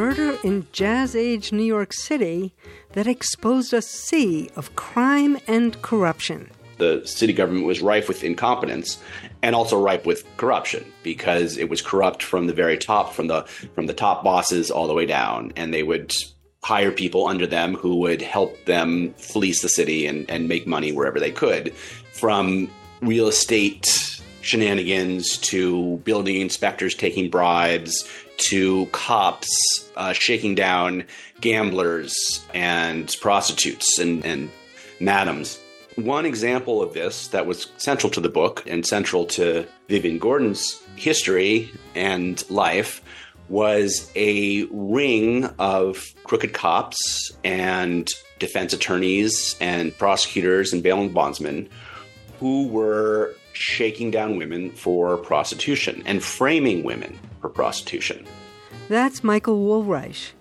murder in Jazz Age New York City that exposed a sea of crime and corruption. The city government was rife with incompetence and also ripe with corruption because it was corrupt from the very top, from the from the top bosses all the way down, and they would hire people under them who would help them fleece the city and, and make money wherever they could, from real estate shenanigans to building inspectors taking bribes to cops uh, shaking down gamblers and prostitutes and, and madams. One example of this that was central to the book and central to Vivian Gordon's history and life was a ring of crooked cops and defense attorneys and prosecutors and bail and bondsmen who were shaking down women for prostitution and framing women for prostitution. That's Michael Wolraich.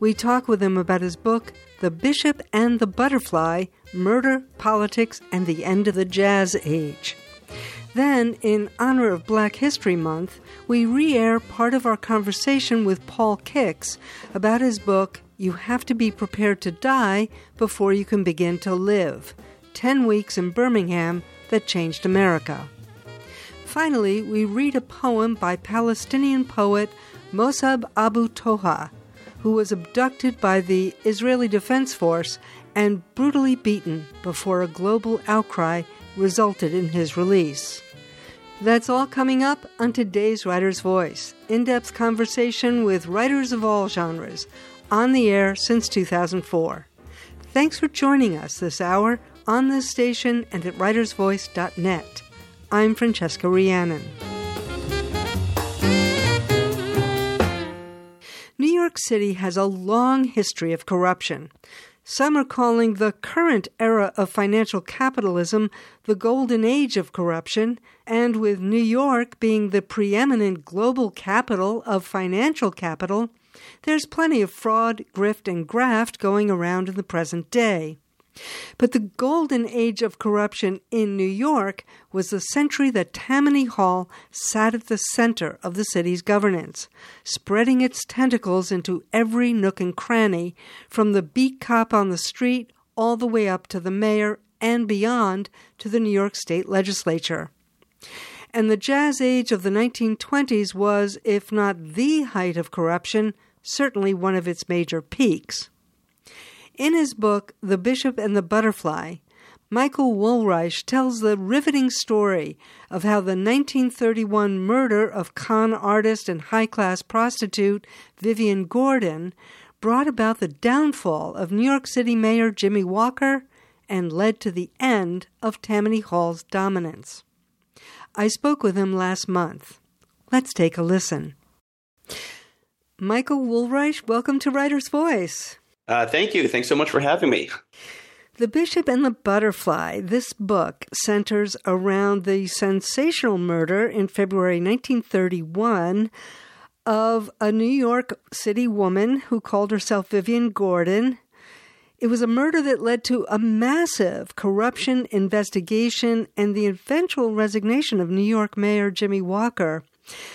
We talk with him about his book, The Bishop and the Butterfly Murder, Politics, and the End of the Jazz Age. Then, in honor of Black History Month, we re air part of our conversation with Paul Kix about his book, You Have to Be Prepared to Die Before You Can Begin to Live 10 Weeks in Birmingham That Changed America. Finally, we read a poem by Palestinian poet Mosab Abu Toha, who was abducted by the Israeli Defense Force and brutally beaten before a global outcry resulted in his release. That's all coming up on today's Writer's Voice in depth conversation with writers of all genres, on the air since 2004. Thanks for joining us this hour on this station and at writersvoice.net. I'm Francesca Rheannon. New York City has a long history of corruption. Some are calling the current era of financial capitalism the golden age of corruption, and with New York being the preeminent global capital of financial capital, there's plenty of fraud, grift, and graft going around in the present day. But the golden age of corruption in New York was the century that Tammany Hall sat at the center of the city's governance, spreading its tentacles into every nook and cranny, from the beat cop on the street all the way up to the mayor and beyond to the New York State legislature. And the jazz age of the 1920s was, if not the height of corruption, certainly one of its major peaks. In his book, The Bishop and the Butterfly, Michael Wolraich tells the riveting story of how the 1931 murder of con artist and high class prostitute Vivian Gordon brought about the downfall of New York City Mayor Jimmy Walker and led to the end of Tammany Hall's dominance. I spoke with him last month. Let's take a listen. Michael Wolraich, welcome to Writer's Voice. Uh, thank you. Thanks so much for having me. The Bishop and the Butterfly, this book centers around the sensational murder in February 1931 of a New York City woman who called herself Vivian Gordon. It was a murder that led to a massive corruption investigation and the eventual resignation of New York Mayor Jimmy Walker.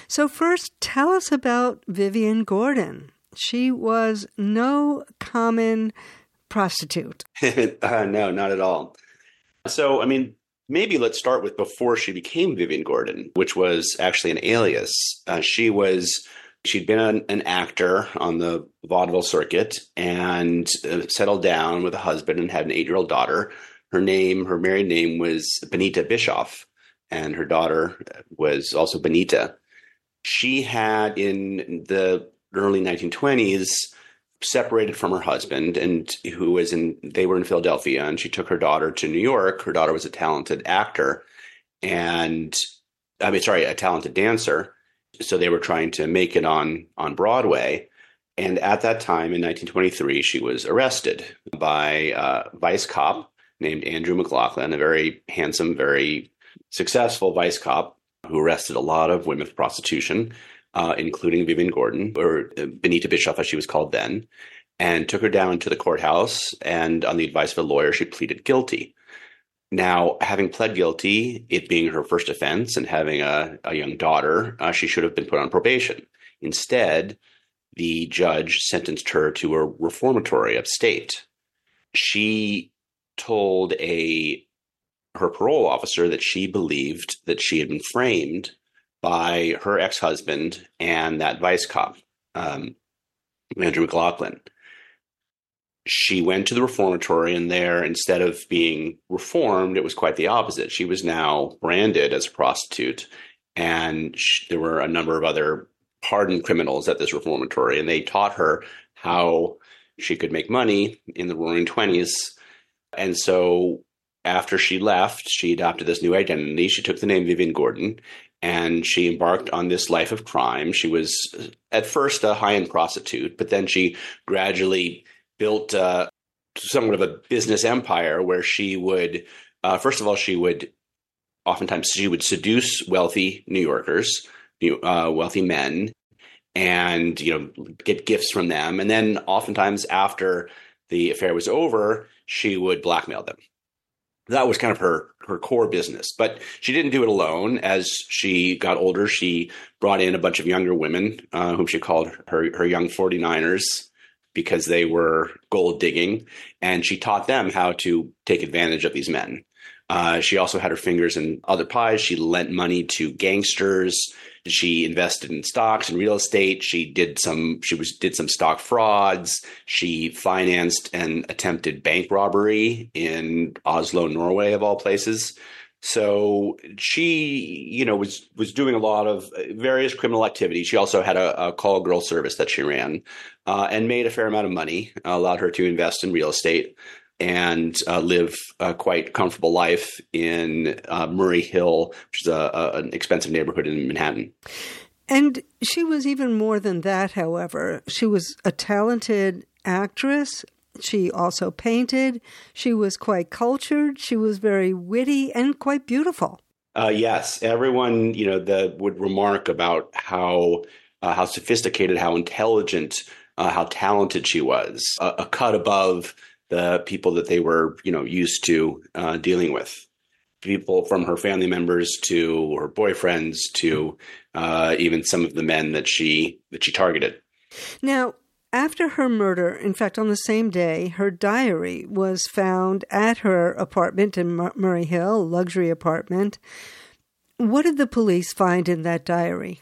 So, first, tell us about Vivian Gordon. She was no common prostitute. uh, no, not at all. So, I mean, maybe let's start with before she became Vivian Gordon, which was actually an alias. Uh, she was she'd been an, an, actor on the vaudeville circuit and uh, settled down with a husband and had an eight year old daughter. Her name, her married name was Benita Bischoff, and her daughter was also Benita. She had in the early 1920s separated from her husband and who was in they were in Philadelphia and she took her daughter to New York. Her daughter was a talented actor and I mean sorry, a talented dancer. So they were trying to make it on on Broadway. And at that time in 1923, she was arrested by a vice cop named Andrew McLaughlin, a very handsome, very successful vice cop who arrested a lot of women for prostitution uh, including Vivian Gordon, or uh, Benita Bischoff, as she was called then, and took her down to the courthouse. And on the advice of a lawyer, she pleaded guilty. Now, having pled guilty, it being her first offense and having a, a young daughter, uh, she should have been put on probation. Instead, the judge sentenced her to a reformatory upstate. She told a her parole officer that she believed that she had been framed by her ex-husband and that vice cop, um, Andrew McLaughlin. She went to the reformatory, and there, instead of being reformed, it was quite the opposite. She was now branded as a prostitute, and she, there were a number of other hardened criminals at this reformatory, and they taught her how she could make money in the roaring 20s. And so after she left, she adopted this new identity. She took the name Vivian Gordon and she embarked on this life of crime. She was at first a high end prostitute, but then she gradually built uh, somewhat of a business empire where she would, uh, first of all, she would oftentimes she would seduce wealthy New Yorkers uh, wealthy men and you know get gifts from them and then oftentimes after the affair was over she would blackmail them that was kind of her her core business. But she didn't do it alone. As she got older she brought in a bunch of younger women uh, whom she called her her young 49ers because they were gold digging. And she taught them how to take advantage of these men. Uh, she also had her fingers in other pies. She lent money to gangsters she invested in stocks and real estate. She did some she was did some stock frauds. She financed an attempted bank robbery in Oslo, Norway of all places. So she, you know, was was doing a lot of various criminal activities. She also had a, a call girl service that she ran, uh, and made a fair amount of money. Allowed her to invest in real estate and uh, live a quite comfortable life in uh, Murray Hill, which is a, a, an expensive neighborhood in Manhattan. And she was even more than that, however. She was a talented actress. She also painted. She was quite cultured. She was very witty and quite beautiful. Uh, yes, everyone you know the, would remark about how uh, how sophisticated, how intelligent, uh, how talented she was. a cut above the people that they were, you know, used to uh, dealing with. People from her family members to her boyfriends to uh, even some of the men that she that she targeted. Now, after her murder, in fact, on the same day, her diary was found at her apartment in Murray Hill, luxury apartment. What did the police find in that diary?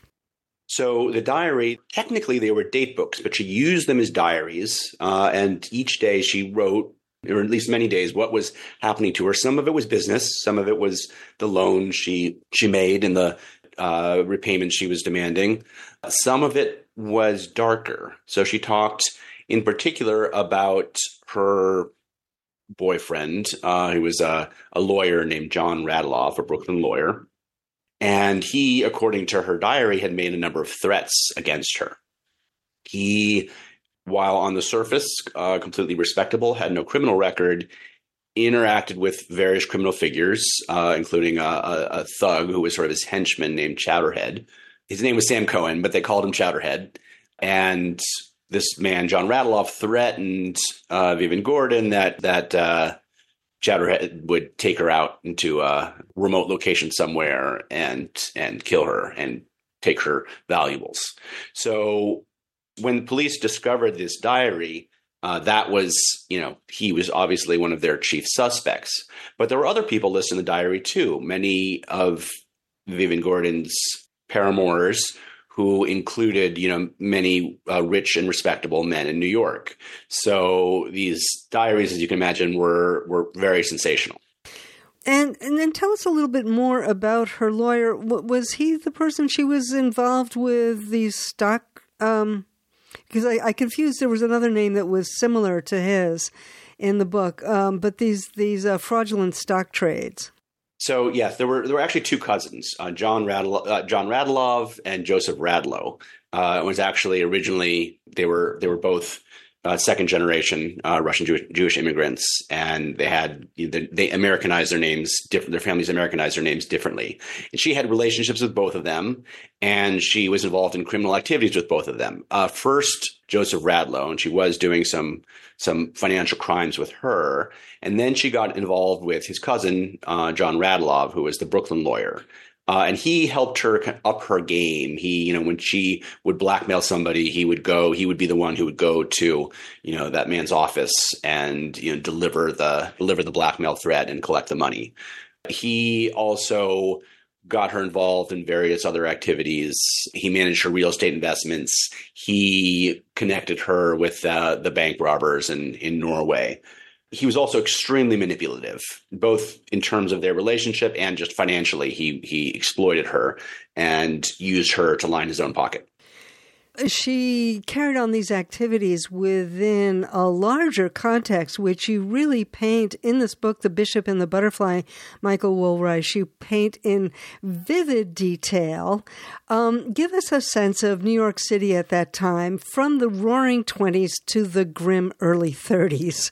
So the diary, technically they were date books, but she used them as diaries. Uh, and each day she wrote, or at least many days, what was happening to her. Some of it was business. Some of it was the loan she she made and the uh, repayment she was demanding. Some of it was darker. So she talked in particular about her boyfriend, uh, who was a, a lawyer named John Radloff, a Brooklyn lawyer. And he, according to her diary, had made a number of threats against her. He, while on the surface uh, completely respectable, had no criminal record, interacted with various criminal figures, uh, including a, a, a, thug who was sort of his henchman named Chowderhead. His name was Sam Cohen, but they called him Chowderhead. And this man, John Radloff, threatened uh, Vivian Gordon that that uh, Chowderhead would take her out into a remote location somewhere and and kill her and take her valuables. So when police discovered this diary, uh, that was, you know, he was obviously one of their chief suspects. But there were other people listed in the diary too. Many of Vivian Gordon's paramours who included, you know, many uh, rich and respectable men in New York. So these diaries, as you can imagine, were were very sensational. And and then tell us a little bit more about her lawyer. Was he the person she was involved with these stock? Um, because I, I confused. There was another name that was similar to his in the book, um, but these these uh, fraudulent stock trades. So yes, there were there were actually two cousins, uh, John Radlo, uh, John Radlov and Joseph Radlow. Uh, it was actually originally they were they were both uh, second generation uh, Russian Jewish, Jewish, immigrants, and they had they Americanized their names. Different, their families Americanized their names differently. And she had relationships with both of them, and she was involved in criminal activities with both of them. Uh, first, Joseph Radlow, and she was doing some some financial crimes with her, and then she got involved with his cousin uh, John Radlov, who was the Brooklyn lawyer. Uh, and he helped her up her game. He, you know, when she would blackmail somebody, he would go. He would be the one who would go to, you know, that man's office and you know deliver the deliver the blackmail threat and collect the money. He also got her involved in various other activities. He managed her real estate investments. He connected her with uh, the bank robbers in in Norway he was also extremely manipulative, both in terms of their relationship and just financially. He he exploited her and used her to line his own pocket. She carried on these activities within a larger context, which you really paint in this book, The Bishop and the Butterfly, Michael Wolraich. You paint in vivid detail. Um, give us a sense of New York City at that time, from the roaring 20s to the grim early 30s.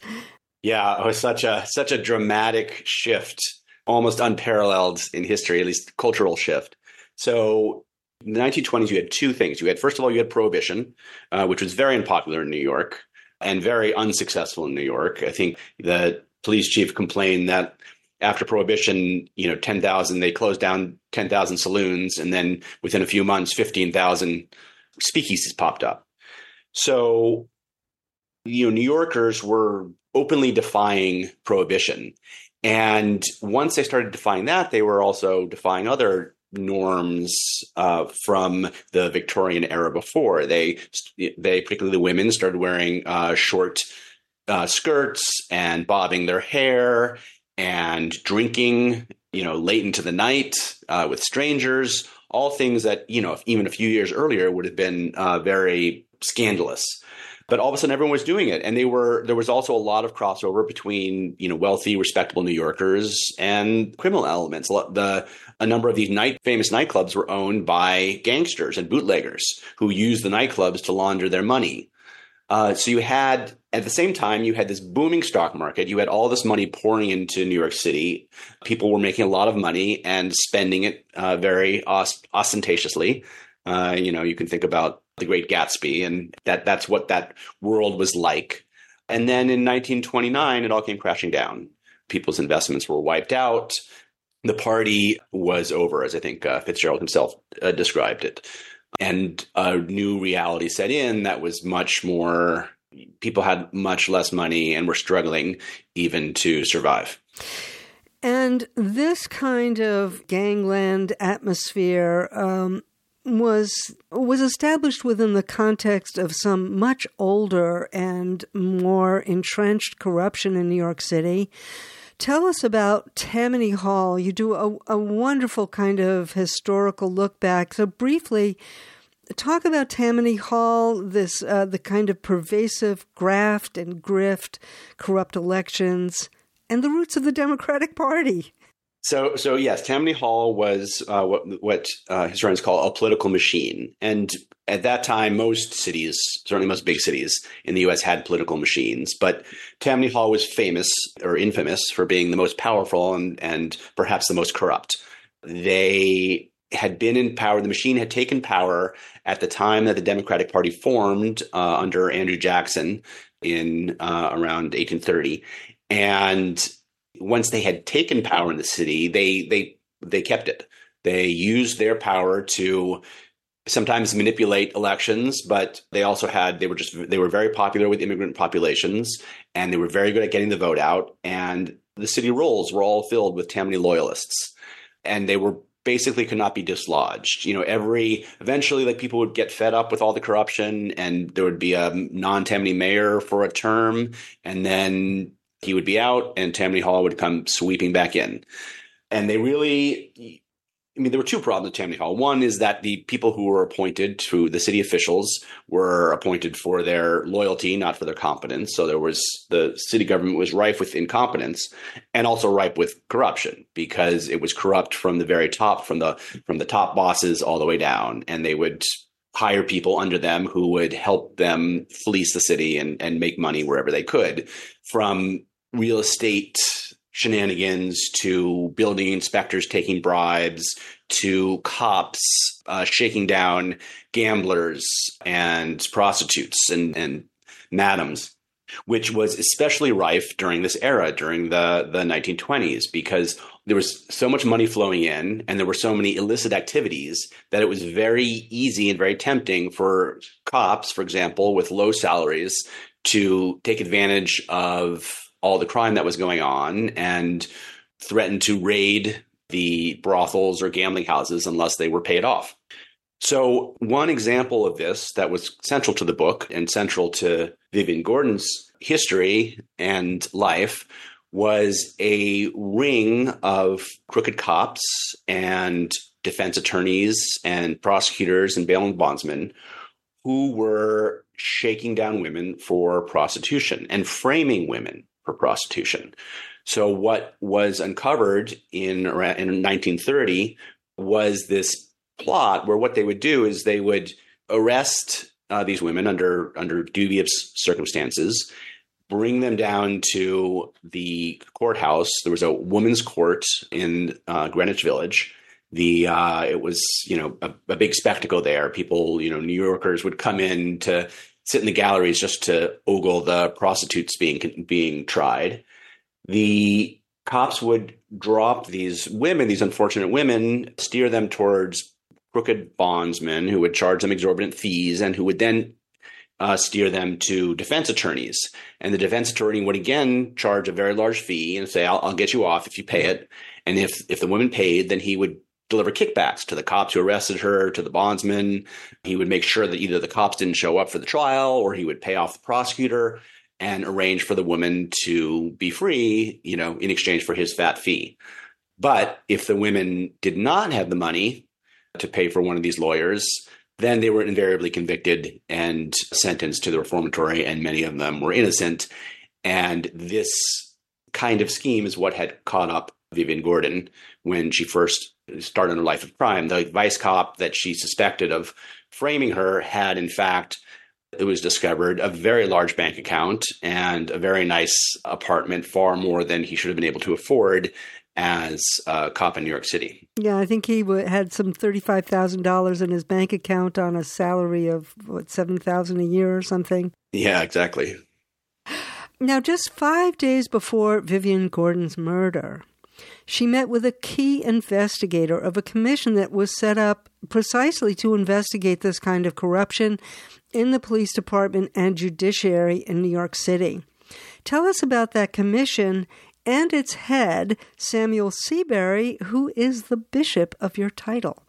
Yeah, it was such a such a dramatic shift, almost unparalleled in history, at least cultural shift. So in the 1920s, you had two things. You had, first of all, you had prohibition, uh, which was very unpopular in New York and very unsuccessful in New York. I think the police chief complained that after prohibition, you know, 10,000, they closed down 10,000 saloons. And then within a few months, 15,000 speakeasies popped up. So, you know, New Yorkers were openly defying prohibition. And once they started defying that, they were also defying other norms uh, from the Victorian era before. They, they particularly the women, started wearing uh, short uh, skirts and bobbing their hair and drinking, you know, late into the night uh, with strangers. All things that you know, even a few years earlier would have been uh, very scandalous but all of a sudden everyone was doing it. And they were there was also a lot of crossover between you know wealthy respectable new yorkers and criminal elements. The a number of these night famous nightclubs were owned by gangsters and bootleggers who used the nightclubs to launder their money. Uh, so you had at the same time you had this booming stock market. You had all this money pouring into new york city. People were making a lot of money and spending it uh, very ost- ostentatiously. Uh, you know you can think about the Great Gatsby, and that that's what that world was like. And then in 1929, it all came crashing down. People's investments were wiped out. The party was over, as I think uh, Fitzgerald himself uh, described it. And a new reality set in that was much more, people had much less money and were struggling even to survive. And this kind of gangland atmosphere um, was was established within the context of some much older and more entrenched corruption in New York City. Tell us about Tammany Hall. You do a, a wonderful kind of historical look back. So briefly, talk about Tammany Hall, this uh, the kind of pervasive graft and grift, corrupt elections, and the roots of the Democratic Party. So, so yes, Tammany Hall was uh, what what uh, historians call a political machine, and at that time, most cities, certainly most big cities in the U.S., had political machines. But Tammany Hall was famous or infamous for being the most powerful and and perhaps the most corrupt. They had been in power. The machine had taken power at the time that the Democratic Party formed uh, under Andrew Jackson in uh, around 1830, and once they had taken power in the city, they they they kept it. They used their power to sometimes manipulate elections, but they also had they were just they were very popular with immigrant populations, and they were very good at getting the vote out. And the city rolls were all filled with Tammany loyalists, and they were basically could not be dislodged. You know, every eventually like people would get fed up with all the corruption, and there would be a non-Tammany mayor for a term, and then he would be out and Tammany Hall would come sweeping back in. And they really, I mean, there were two problems with Tammany Hall. One is that the people who were appointed to the city officials were appointed for their loyalty, not for their competence. So there was the city government was rife with incompetence and also ripe with corruption because it was corrupt from the very top, from the from the top bosses all the way down, and they would hire people under them who would help them fleece the city and, and make money wherever they could from real estate shenanigans to building inspectors taking bribes to cops uh, shaking down gamblers and prostitutes and, and madams which was especially rife during this era during the, the 1920s because there was so much money flowing in and there were so many illicit activities that it was very easy and very tempting for cops, for example, with low salaries to take advantage of all the crime that was going on and threatened to raid the brothels or gambling houses unless they were paid off. So, one example of this that was central to the book and central to Vivian Gordon's history and life was a ring of crooked cops and defense attorneys and prosecutors and bail and bondsmen who were shaking down women for prostitution and framing women for prostitution. So, what was uncovered in, in 1930 was this plot where what they would do is they would arrest uh, these women under under dubious circumstances bring them down to the courthouse. There was a women's court in uh, Greenwich Village. The uh, it was you know a, a, big spectacle there. People you know New Yorkers would come in to sit in the galleries just to ogle the prostitutes being being tried. The cops would drop these women, these unfortunate women, steer them towards crooked bondsmen who would charge them exorbitant fees and who would then uh, steer them to defense attorneys. And the defense attorney would again charge a very large fee and say, I'll, I'll get you off if you pay it. And if, if the woman paid, then he would deliver kickbacks to the cops who arrested her, to the bondsman. He would make sure that either the cops didn't show up for the trial or he would pay off the prosecutor and arrange for the woman to be free, you know, in exchange for his fat fee. But if the women did not have the money to pay for one of these lawyers, then they were invariably convicted and sentenced to the reformatory, and many of them were innocent. And this kind of scheme is what had caught up Vivian Gordon when she first started her life of crime. The vice cop that she suspected of framing her had, in fact, it was discovered a very large bank account and a very nice apartment, far more than he should have been able to afford as a cop in New York City. Yeah, I think he had some thirty-five thousand dollars in his bank account on a salary of what seven thousand a year or something. Yeah, exactly. Now, just five days before Vivian Gordon's murder, she met with a key investigator of a commission that was set up precisely to investigate this kind of corruption in the police department and judiciary in New York City. Tell us about that commission and its head, Samuel Seabury, who is the bishop of your title.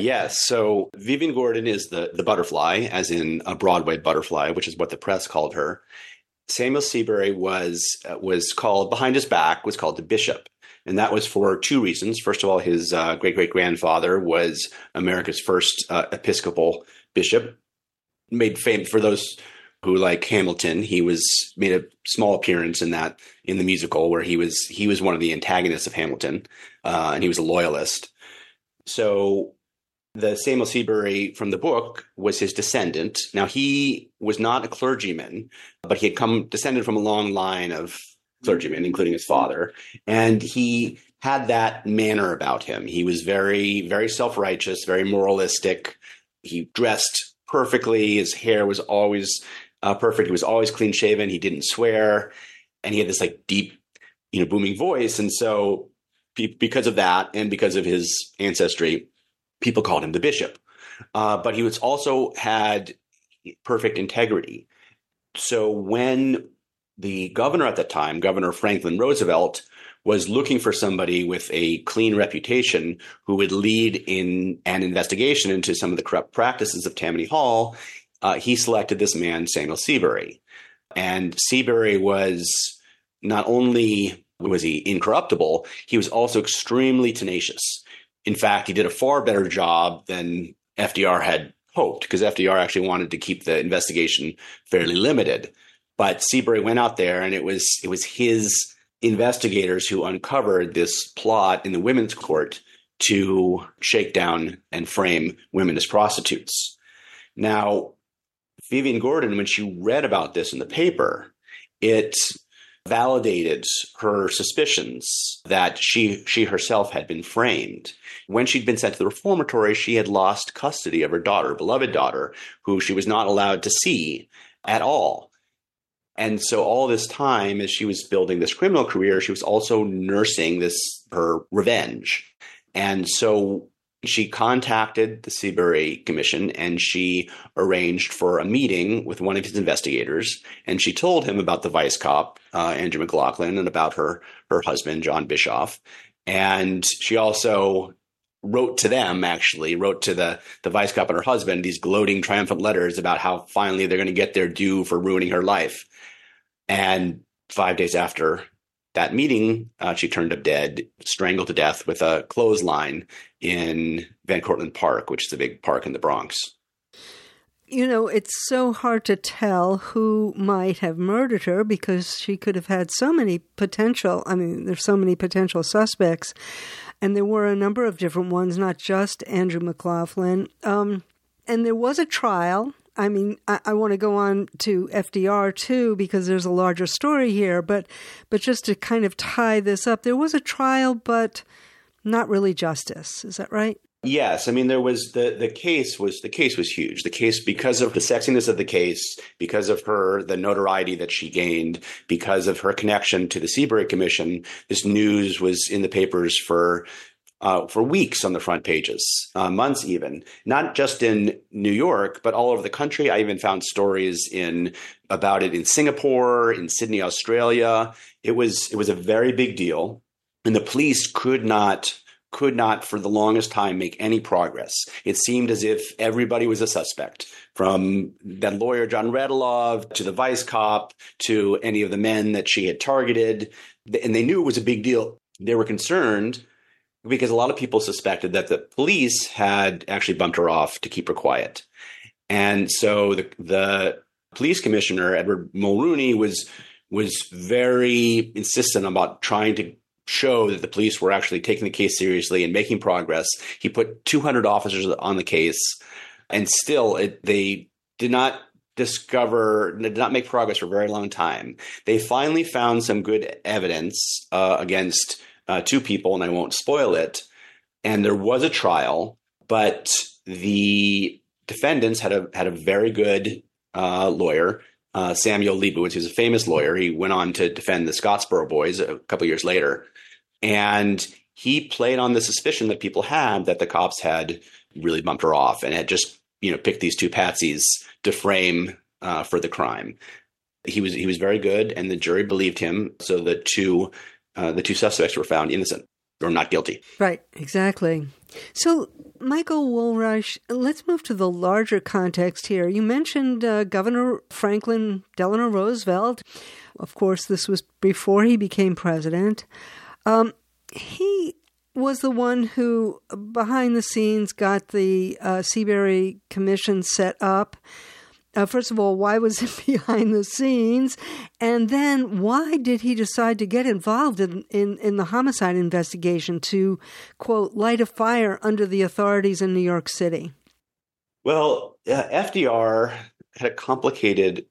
Yes. So Vivian Gordon is the, the butterfly, as in a Broadway butterfly, which is what the press called her. Samuel Seabury was uh, was called behind his back was called the bishop, and that was for two reasons. First of all, his uh, great great grandfather was America's first uh, Episcopal bishop, made fame for those who like Hamilton, he was made a small appearance in that in the musical where he was he was one of the antagonists of Hamilton, uh, and he was a loyalist. So the Samuel Seabury from the book was his descendant. Now he was not a clergyman, but he had come descended from a long line of clergymen, including his father, and he had that manner about him. He was very very self righteous, very moralistic. He dressed perfectly. His hair was always uh, perfect. He was always clean shaven. He didn't swear, and he had this like deep, you know, booming voice. And so, because of that, and because of his ancestry, people called him the bishop. Uh, but he was also had perfect integrity. So when the governor at that time, Governor Franklin Roosevelt, was looking for somebody with a clean reputation who would lead in an investigation into some of the corrupt practices of Tammany Hall uh, he selected this man, Samuel Seabury. And Seabury was not only was he incorruptible, he was also extremely tenacious. In fact, he did a far better job than FDR had hoped because FDR actually wanted to keep the investigation fairly limited. But Seabury went out there and it was it was his investigators who uncovered this plot in the women's court to shake down and frame women as prostitutes. Now, Vivian Gordon, when she read about this in the paper, it validated her suspicions that she she herself had been framed. When she'd been sent to the reformatory, she had lost custody of her daughter, beloved daughter, who she was not allowed to see at all. And so all this time, as she was building this criminal career, she was also nursing this her revenge. And so she contacted the Seabury Commission and she arranged for a meeting with one of his investigators. And she told him about the vice cop, uh, Andrew McLaughlin, and about her her husband, John Bischoff. And she also wrote to them actually wrote to the the vice cop and her husband these gloating triumphant letters about how finally they're going to get their due for ruining her life and five days after that meeting, uh, she turned up dead, strangled to death with a clothesline in Van Cortlandt Park, which is a big park in the Bronx. You know, it's so hard to tell who might have murdered her because she could have had so many potential, I mean, there's so many potential suspects. And there were a number of different ones, not just Andrew McLaughlin. Um, and there was a trial I mean, I, I want to go on to FDR too because there's a larger story here, but but just to kind of tie this up, there was a trial, but not really justice. Is that right? Yes, I mean there was the the case was the case was huge. The case because of the sexiness of the case, because of her the notoriety that she gained, because of her connection to the Seabury Commission, this news was in the papers for uh, for weeks on the front pages, uh, months even. Not just in New York, but all over the country. I even found stories in about it in Singapore, in Sydney, Australia. It was it was a very big deal, and the police could not could not for the longest time make any progress. It seemed as if everybody was a suspect, from that lawyer John Radilov to the vice cop to any of the men that she had targeted, and they knew it was a big deal. They were concerned because a lot of people suspected that the police had actually bumped her off to keep her quiet. And so the, the police commissioner, Edward Mulrooney, was was very insistent about trying to show that the police were actually taking the case seriously and making progress. He put 200 officers on the case, and still it, they did not discover, did not make progress for a very long time. They finally found some good evidence uh, against uh, two people, and I won't spoil it. And there was a trial, but the defendants had a had a very good uh, lawyer, uh, Samuel Leibowitz, who's a famous lawyer. He went on to defend the Scottsboro Boys a couple years later, and he played on the suspicion that people had that the cops had really bumped her off and had just you know picked these two patsies to frame uh, for the crime. He was he was very good, and the jury believed him. So the two uh, the two suspects were found innocent or not guilty. Right, exactly. So, Michael Wolraich, let's move to the larger context here. You mentioned uh, Governor Franklin Delano Roosevelt. Of course, this was before he became president. Um, he was the one who, behind the scenes, got the uh, Seabury Commission set up uh, first of all, why was it behind the scenes? And then why did he decide to get involved in, in, in, the homicide investigation to, quote, light a fire under the authorities in New York City? Well, uh, FDR had a complicated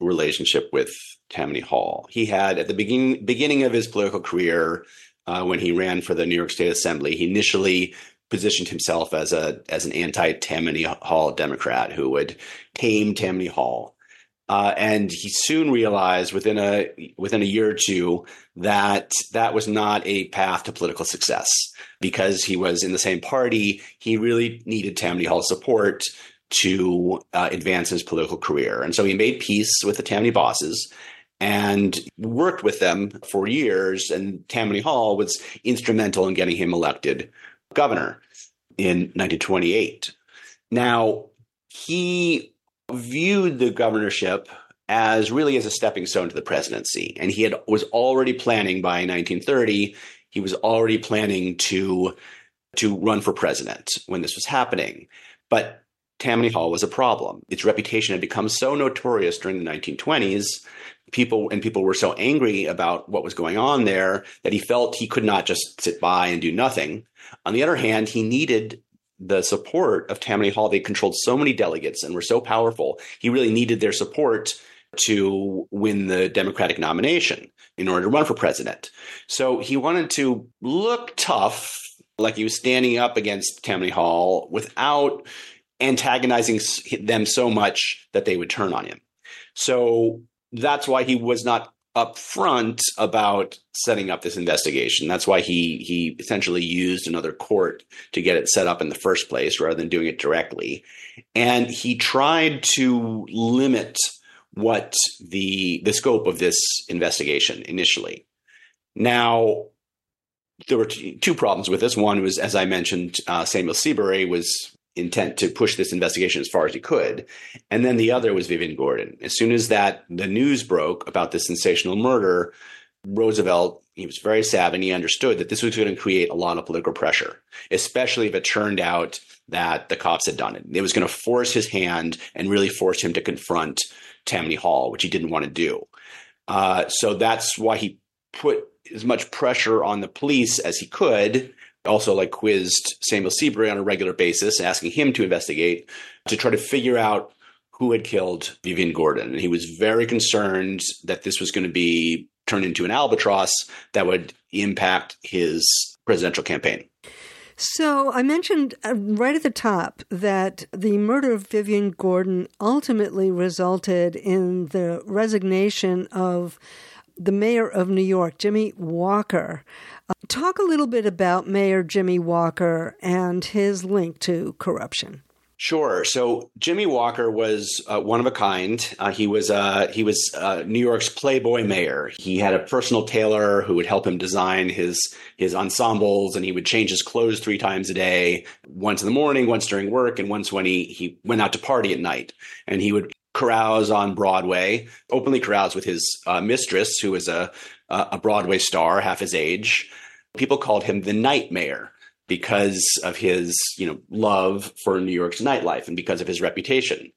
relationship with Tammany Hall. He had, at the begin, beginning of his political career, uh, when he ran for the New York State Assembly, he initially positioned himself as a as an anti Tammany Hall Democrat who would tame Tammany Hall. Uh, and he soon realized within a within a year or two that that was not a path to political success because he was in the same party. He really needed Tammany Hall support to uh, advance his political career, and so he made peace with the Tammany bosses and worked with them for years. And Tammany Hall was instrumental in getting him elected governor in 1928. Now, he viewed the governorship as really as a stepping stone to the presidency, and he had was already planning by 1930. He was already planning to to run for president when this was happening, but Tammany Hall was a problem. Its reputation had become so notorious during the 1920s people and people were so angry about what was going on there that he felt he could not just sit by and do nothing. On the other hand, he needed the support of Tammany Hall. They controlled so many delegates and were so powerful. He really needed their support to win the Democratic nomination in order to run for president. So he wanted to look tough, like he was standing up against Tammany Hall without antagonizing them so much that they would turn on him. So that's why he was not upfront about setting up this investigation. That's why he he essentially used another court to get it set up in the first place rather than doing it directly. And he tried to limit what the the scope of this investigation initially. Now, there were two problems with this. One was, as I mentioned, uh, Samuel Seabury was intent to push this investigation as far as he could. And then the other was Vivian Gordon. As soon as that the news broke about this sensational murder, Roosevelt, he was very savvy and he understood that this was going to create a lot of political pressure, especially if it turned out that the cops had done it. It was going to force his hand and really force him to confront Tammany Hall, which he didn't want to do. Uh, so that's why he put as much pressure on the police as he could also like quizzed Samuel Seabury on a regular basis, asking him to investigate to try to figure out who had killed Vivian Gordon. And he was very concerned that this was going to be turned into an albatross that would impact his presidential campaign. So I mentioned uh, right at the top that the murder of Vivian Gordon ultimately resulted in the resignation of the mayor of New York, Jimmy Walker. Talk a little bit about Mayor Jimmy Walker and his link to corruption. Sure. So Jimmy Walker was uh, one of a kind. Uh, he was uh, he was uh, New York's playboy mayor. He had a personal tailor who would help him design his his ensembles, and he would change his clothes three times a day: once in the morning, once during work, and once when he he went out to party at night. And he would carouse on Broadway, openly carouse with his uh, mistress, who was a a Broadway star, half his age. People called him the nightmare because of his, you know, love for New York's nightlife and because of his reputation.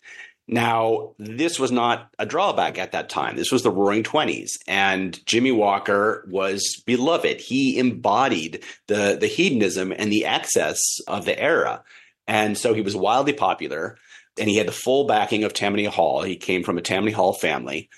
Now, this was not a drawback at that time. This was the roaring 20s, and Jimmy Walker was beloved. He embodied the, the hedonism and the excess of the era. And so he was wildly popular, and he had the full backing of Tammany Hall. He came from a Tammany Hall family.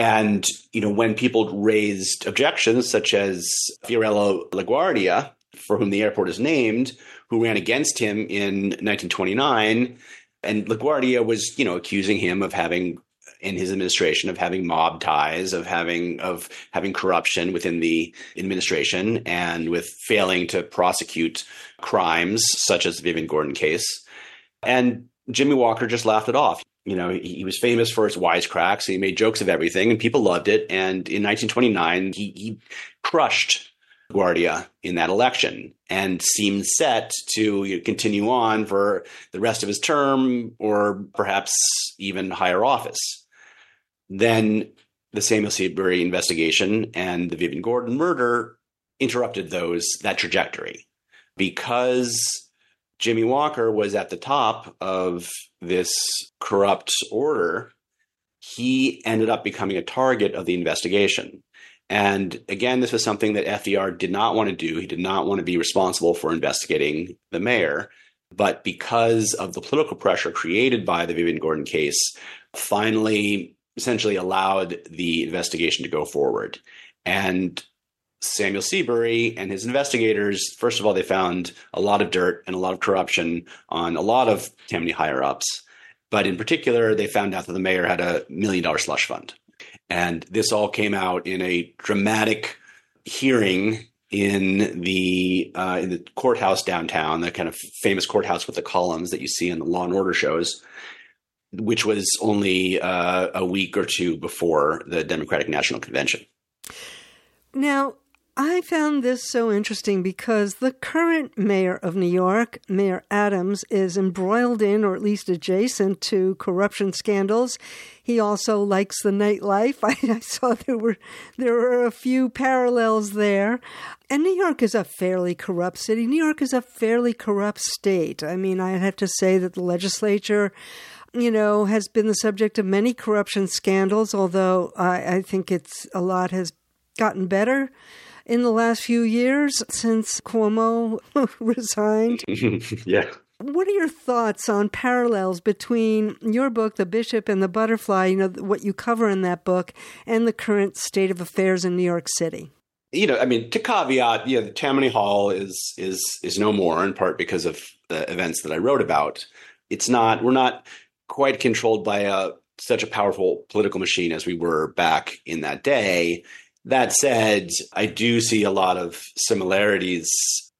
And, you know, when people raised objections, such as Fiorello LaGuardia, for whom the airport is named, who ran against him in 1929. And LaGuardia was, you know, accusing him of having in his administration of having mob ties, of having of having corruption within the administration, and with failing to prosecute crimes such as the Vivian Gordon case. And Jimmy Walker just laughed it off. You know, he, he was famous for his wisecracks. He made jokes of everything, and people loved it. And in 1929, he, he crushed Guardia in that election and seemed set to continue on for the rest of his term or perhaps even higher office. Then the Samuel Seabury investigation and the Vivian Gordon murder interrupted those that trajectory because Jimmy Walker was at the top of this corrupt order. He ended up becoming a target of the investigation. And again, this was something that FDR did not want to do. He did not want to be responsible for investigating the mayor. But because of the political pressure created by the Vivian Gordon case, finally essentially allowed the investigation to go forward. And Samuel Seabury and his investigators, first of all, they found a lot of dirt and a lot of corruption on a lot of Tammany higher ups. But in particular, they found out that the mayor had a million dollar slush fund. And this all came out in a dramatic hearing in the uh, in the courthouse downtown, the kind of famous courthouse with the columns that you see in the Law and Order shows, which was only uh, a week or two before the Democratic National Convention. Now, I found this so interesting because the current mayor of New York, Mayor Adams, is embroiled in, or at least adjacent to, corruption scandals. He also likes the nightlife. I, I saw there were there were a few parallels there. And New York is a fairly corrupt city. New York is a fairly corrupt state. I mean, I have to say that the legislature you know, has been the subject of many corruption scandals, although I, I think it's a lot has gotten better in the last few years since Cuomo resigned. yeah. What are your thoughts on parallels between your book, The Bishop and the Butterfly, you know, what you cover in that book, and the current state of affairs in New York City? You know, I mean, to caveat, you know, the Tammany Hall is is is no more in part because of the events that I wrote about. It's not we're not quite controlled by a such a powerful political machine as we were back in that day. That said, I do see a lot of similarities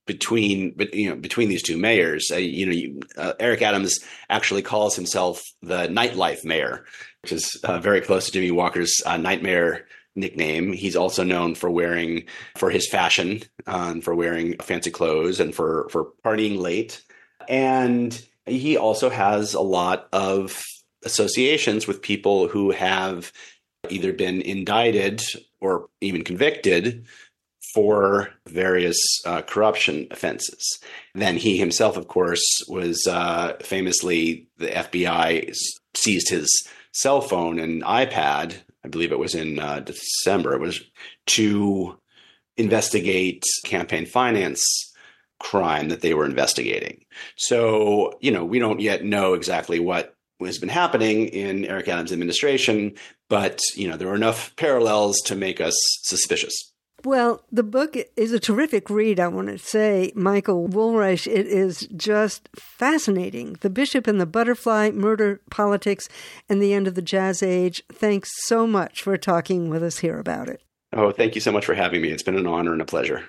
between you know between these two mayors. Uh, you know, you, uh, Eric Adams actually calls himself the nightlife mayor, which is uh, very close to Jimmy Walker's uh, nightmare nickname. He's also known for wearing for his fashion, um, for wearing fancy clothes, and for for partying late. And he also has a lot of associations with people who have either been indicted or even convicted for various uh, corruption offenses. Then he himself, of course, was uh, famously the FBI seized his cell phone and iPad. I believe it was in uh, December. It was to investigate campaign finance crime that they were investigating. So, you know, we don't yet know exactly what has been happening in Eric Adams' administration, but, you know, there are enough parallels to make us suspicious. Well, the book is a terrific read, I want to say, Michael Wolraich. It is just fascinating. The Bishop and the Butterfly, Murder, Politics, and the End of the Jazz Age. Thanks so much for talking with us here about it. Oh, thank you so much for having me. It's been an honor and a pleasure.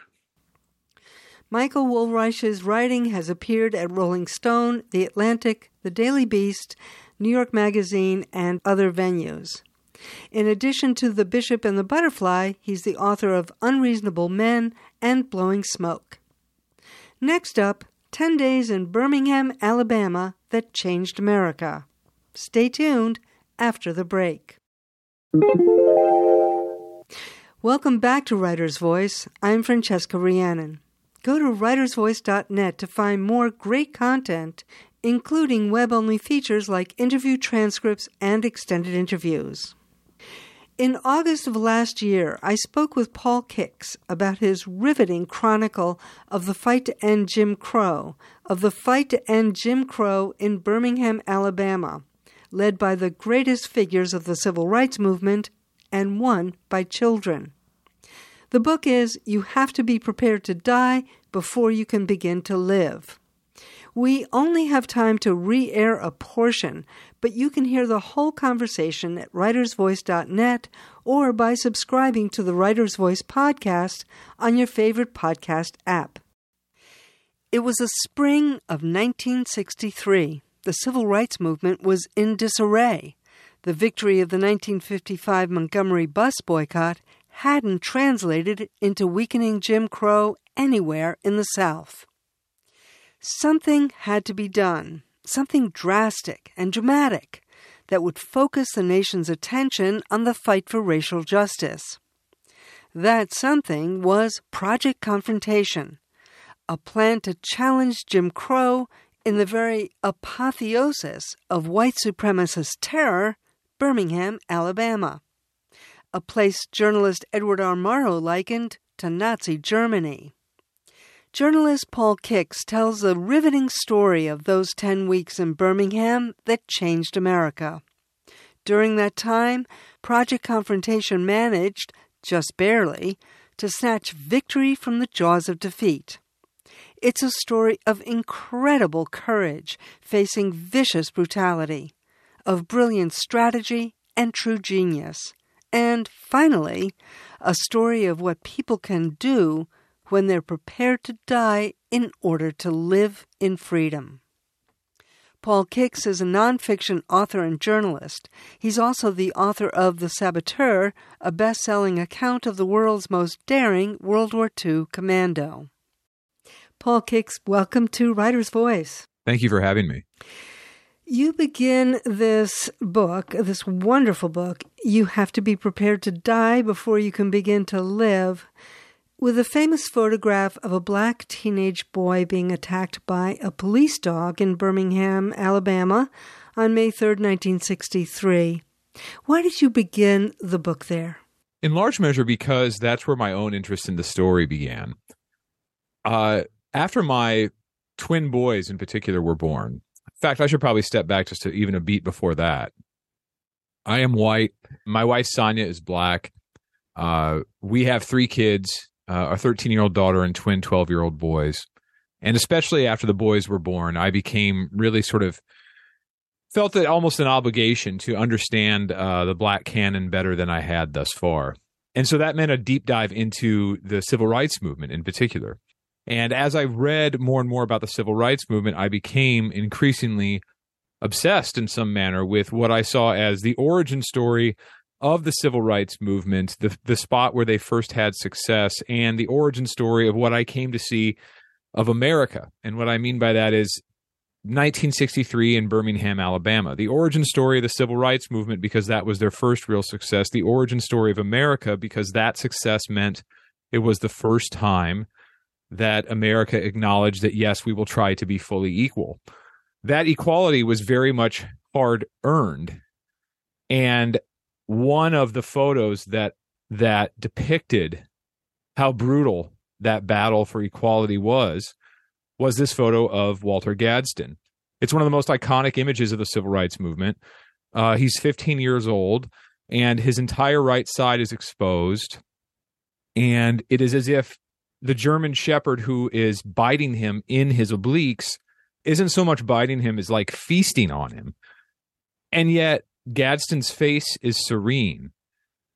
Michael Wolraich's writing has appeared at Rolling Stone, The Atlantic, The Daily Beast, New York Magazine, and other venues. In addition to The Bishop and the Butterfly, he's the author of Unreasonable Men and Blowing Smoke. Next up, 10 Days in Birmingham, Alabama That Changed America. Stay tuned after the break. Welcome back to Writer's Voice. I'm Francesca Rheannon. Go to writersvoice.net to find more great content, including web only features like interview transcripts and extended interviews. In August of last year, I spoke with Paul Kix about his riveting chronicle of the fight to end Jim Crow, of the fight to end Jim Crow in Birmingham, Alabama, led by the greatest figures of the civil rights movement and won by children. The book is You Have to Be Prepared to Die Before You Can Begin to Live. We only have time to re air a portion, but you can hear the whole conversation at writersvoice.net or by subscribing to the Writer's Voice podcast on your favorite podcast app. It was a spring of 1963. The civil rights movement was in disarray. The victory of the 1955 Montgomery bus boycott hadn't translated into weakening Jim Crow anywhere in the South. Something had to be done, something drastic and dramatic that would focus the nation's attention on the fight for racial justice. That something was Project Confrontation, a plan to challenge Jim Crow in the very apotheosis of white supremacist terror, Birmingham, Alabama a place journalist Edward R. Murrow likened to Nazi Germany. Journalist Paul Kix tells a riveting story of those 10 weeks in Birmingham that changed America. During that time, Project Confrontation managed, just barely, to snatch victory from the jaws of defeat. It's a story of incredible courage facing vicious brutality, of brilliant strategy and true genius. And finally, a story of what people can do when they're prepared to die in order to live in freedom. Paul Kix is a nonfiction author and journalist. He's also the author of The Saboteur, a best selling account of the world's most daring World War II commando. Paul Kix, welcome to Writer's Voice. Thank you for having me. You begin this book, this wonderful book, You Have to Be Prepared to Die Before You Can Begin to Live, with a famous photograph of a black teenage boy being attacked by a police dog in Birmingham, Alabama on May 3rd, 1963. Why did you begin the book there? In large measure, because that's where my own interest in the story began. Uh, after my twin boys, in particular, were born, in fact, I should probably step back just to even a beat before that. I am white. My wife Sonia is black. Uh, we have three kids: uh, a 13 year old daughter and twin 12 year old boys. And especially after the boys were born, I became really sort of felt it almost an obligation to understand uh, the black canon better than I had thus far. And so that meant a deep dive into the civil rights movement in particular. And as I read more and more about the civil rights movement, I became increasingly obsessed in some manner with what I saw as the origin story of the civil rights movement, the the spot where they first had success, and the origin story of what I came to see of America. And what I mean by that is 1963 in Birmingham, Alabama. The origin story of the civil rights movement because that was their first real success. The origin story of America because that success meant it was the first time that America acknowledged that yes, we will try to be fully equal. That equality was very much hard earned. And one of the photos that that depicted how brutal that battle for equality was was this photo of Walter Gadsden. It's one of the most iconic images of the civil rights movement. Uh, he's 15 years old, and his entire right side is exposed. And it is as if the German shepherd who is biting him in his obliques isn't so much biting him as like feasting on him. And yet Gadsden's face is serene.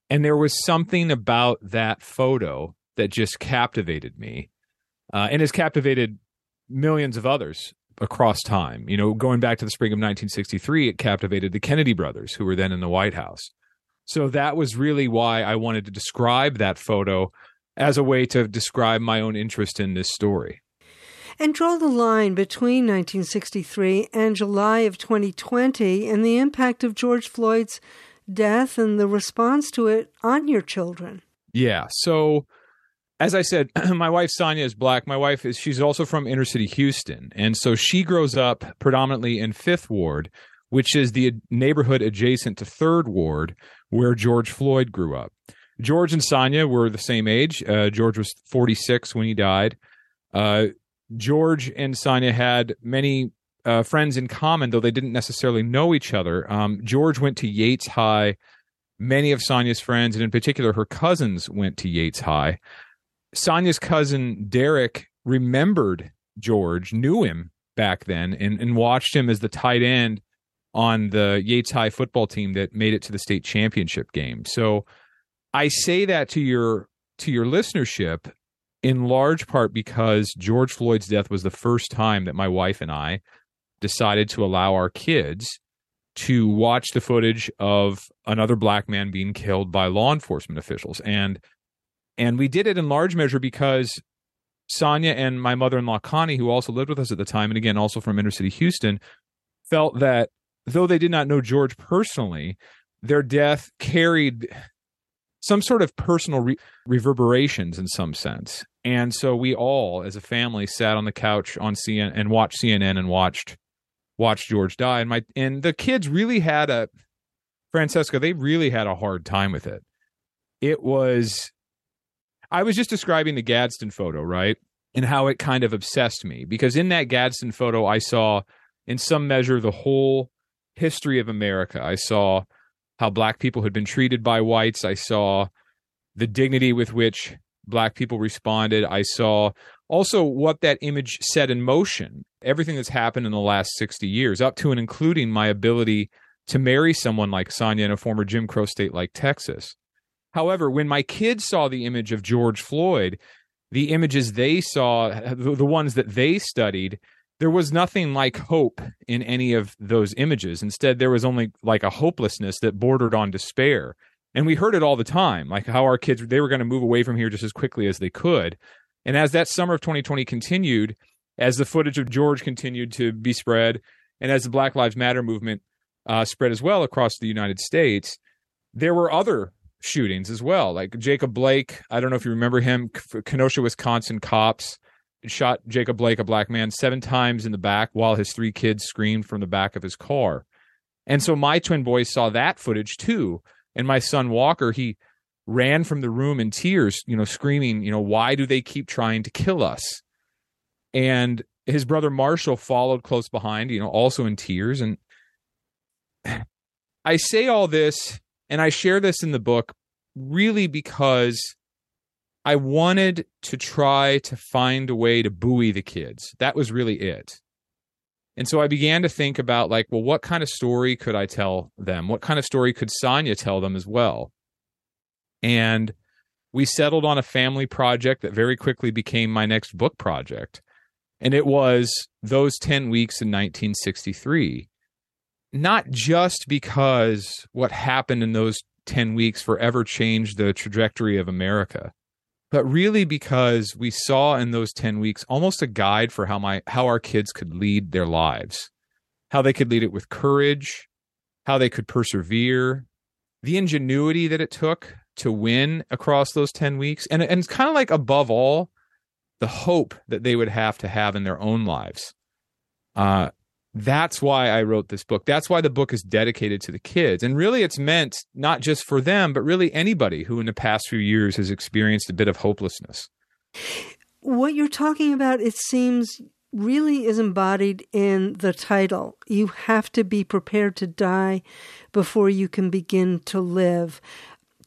And there was something about that photo that just captivated me uh, and has captivated millions of others across time. You know, going back to the spring of 1963, it captivated the Kennedy brothers who were then in the White House. So that was really why I wanted to describe that photo as a way to describe my own interest in this story. And draw the line between 1963 and July of 2020 and the impact of George Floyd's death and the response to it on your children. Yeah. So as I said, my wife Sonia is black. My wife is she's also from inner city Houston, and so she grows up predominantly in Fifth Ward, which is the neighborhood adjacent to Third Ward, where George Floyd grew up. George and Sonia were the same age. Uh, George was 46 when he died. Uh, George and Sonia had many uh, friends in common, though they didn't necessarily know each other. Um, George went to Yates High. Many of Sonia's friends, and in particular her cousins, went to Yates High. Sonia's cousin Derek remembered George, knew him back then, and, and watched him as the tight end on the Yates High football team that made it to the state championship game. So I say that to your to your listenership in large part because George Floyd's death was the first time that my wife and I decided to allow our kids to watch the footage of another black man being killed by law enforcement officials and and we did it in large measure because Sonia and my mother-in-law Connie who also lived with us at the time and again also from inner city Houston felt that though they did not know George personally their death carried some sort of personal re- reverberations in some sense. And so we all, as a family, sat on the couch on CNN and watched CNN and watched watched George die. And my and the kids really had a Francesca. They really had a hard time with it. It was. I was just describing the Gadsden photo, right, and how it kind of obsessed me because in that Gadsden photo, I saw, in some measure, the whole history of America. I saw how black people had been treated by whites. I saw the dignity with which black people responded. I saw also what that image set in motion, everything that's happened in the last 60 years, up to and including my ability to marry someone like Sonia in a former Jim Crow state like Texas. However, when my kids saw the image of George Floyd, the images they saw, the ones that they studied, there was nothing like hope in any of those images. Instead, there was only like a hopelessness that bordered on despair. And we heard it all the time, like how our kids they were going to move away from here just as quickly as they could. And as that summer of 2020 continued, as the footage of George continued to be spread, and as the Black Lives Matter movement uh, spread as well across the United States, there were other shootings as well, like Jacob Blake. I don't know if you remember him, Kenosha, Wisconsin cops shot Jacob Blake, a black man, seven times in the back while his three kids screamed from the back of his car. And so my twin boys saw that footage too. And my son Walker, he ran from the room in tears, you know, screaming, you know, why do they keep trying to kill us? And his brother Marshall followed close behind, you know, also in tears. And I say all this and I share this in the book really because I wanted to try to find a way to buoy the kids. That was really it. And so I began to think about like, well, what kind of story could I tell them? What kind of story could Sonia tell them as well? And we settled on a family project that very quickly became my next book project. And it was those 10 weeks in 1963. Not just because what happened in those 10 weeks forever changed the trajectory of America, but really because we saw in those 10 weeks almost a guide for how my how our kids could lead their lives. How they could lead it with courage, how they could persevere, the ingenuity that it took to win across those 10 weeks and and it's kind of like above all the hope that they would have to have in their own lives. Uh, that's why I wrote this book. That's why the book is dedicated to the kids. And really, it's meant not just for them, but really anybody who in the past few years has experienced a bit of hopelessness. What you're talking about, it seems, really is embodied in the title. You have to be prepared to die before you can begin to live.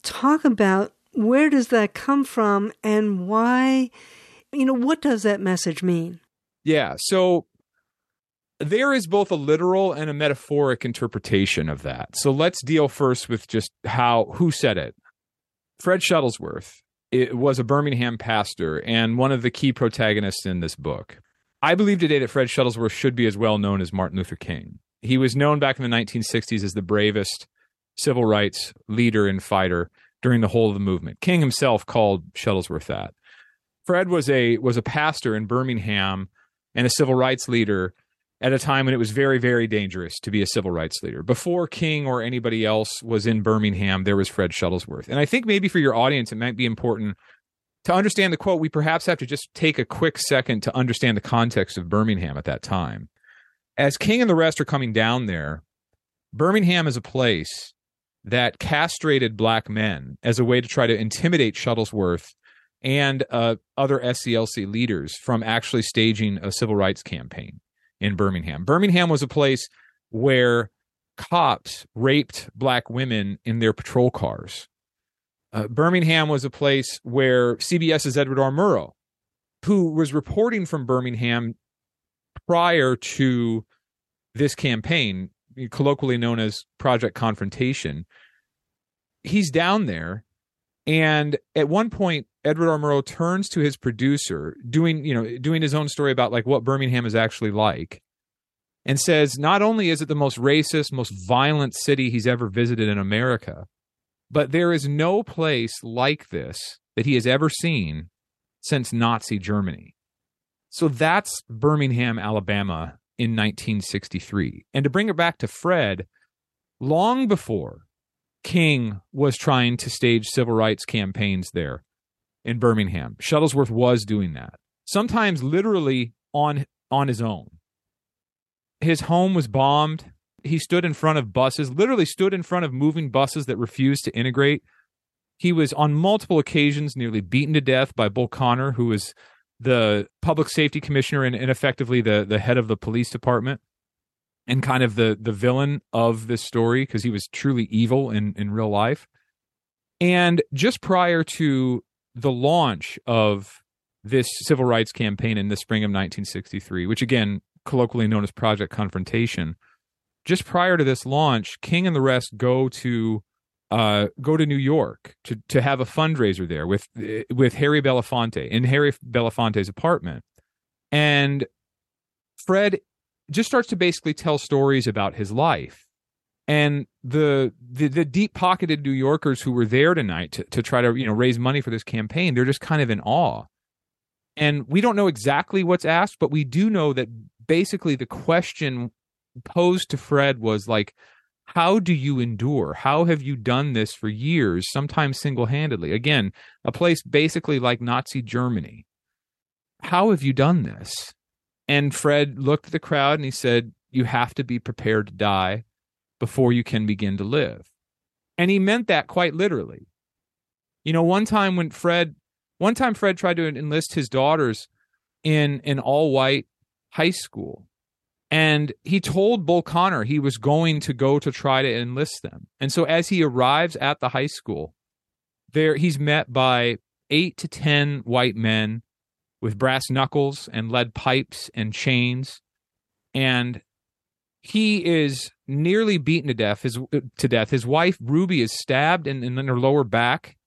Talk about where does that come from and why, you know, what does that message mean? Yeah. So there is both a literal and a metaphoric interpretation of that. So let's deal first with just how who said it. Fred Shuttlesworth it was a Birmingham pastor and one of the key protagonists in this book. I believe today that Fred Shuttlesworth should be as well known as Martin Luther King. He was known back in the 1960s as the bravest civil rights leader and fighter during the whole of the movement. King himself called Shuttlesworth that. Fred was a was a pastor in Birmingham and a civil rights leader at a time when it was very, very dangerous to be a civil rights leader. Before King or anybody else was in Birmingham, there was Fred Shuttlesworth. And I think maybe for your audience, it might be important to understand the quote. We perhaps have to just take a quick second to understand the context of Birmingham at that time. As King and the rest are coming down there, Birmingham is a place that castrated black men as a way to try to intimidate Shuttlesworth and uh, other SCLC leaders from actually staging a civil rights campaign in Birmingham. Birmingham was a place where cops raped black women in their patrol cars. Uh, Birmingham was a place where CBS's Edward R. Murrow, who was reporting from Birmingham prior to this campaign, colloquially known as Project Confrontation, he's down there. And at one point, Edward R. Murrow turns to his producer, doing you know doing his own story about like what Birmingham is actually like, and says not only is it the most racist, most violent city he's ever visited in America, but there is no place like this that he has ever seen since Nazi Germany. So that's Birmingham, Alabama in 1963. And to bring it back to Fred, long before King was trying to stage civil rights campaigns there, in Birmingham. Shuttlesworth was doing that, sometimes literally on on his own. His home was bombed. He stood in front of buses, literally stood in front of moving buses that refused to integrate. He was on multiple occasions nearly beaten to death by Bull Connor, who was the public safety commissioner and, and effectively the, the head of the police department and kind of the the villain of this story because he was truly evil in in real life. And just prior to the launch of this civil rights campaign in the spring of 1963, which again, colloquially known as Project Confrontation, just prior to this launch, King and the rest go to uh, go to New York to to have a fundraiser there with with Harry Belafonte in Harry Belafonte's apartment, and Fred just starts to basically tell stories about his life and the, the the, deep pocketed New Yorkers who were there tonight to, to try to you know raise money for this campaign, they're just kind of in awe. And we don't know exactly what's asked, but we do know that basically the question posed to Fred was like, how do you endure? How have you done this for years, sometimes single handedly? Again, a place basically like Nazi Germany. How have you done this? And Fred looked at the crowd and he said, You have to be prepared to die before you can begin to live. And he meant that quite literally. You know, one time when Fred, one time Fred tried to enlist his daughters in an all white high school. And he told Bull Connor he was going to go to try to enlist them. And so as he arrives at the high school, there he's met by eight to ten white men with brass knuckles and lead pipes and chains and he is nearly beaten to death. His to death. His wife Ruby is stabbed in, in her lower back.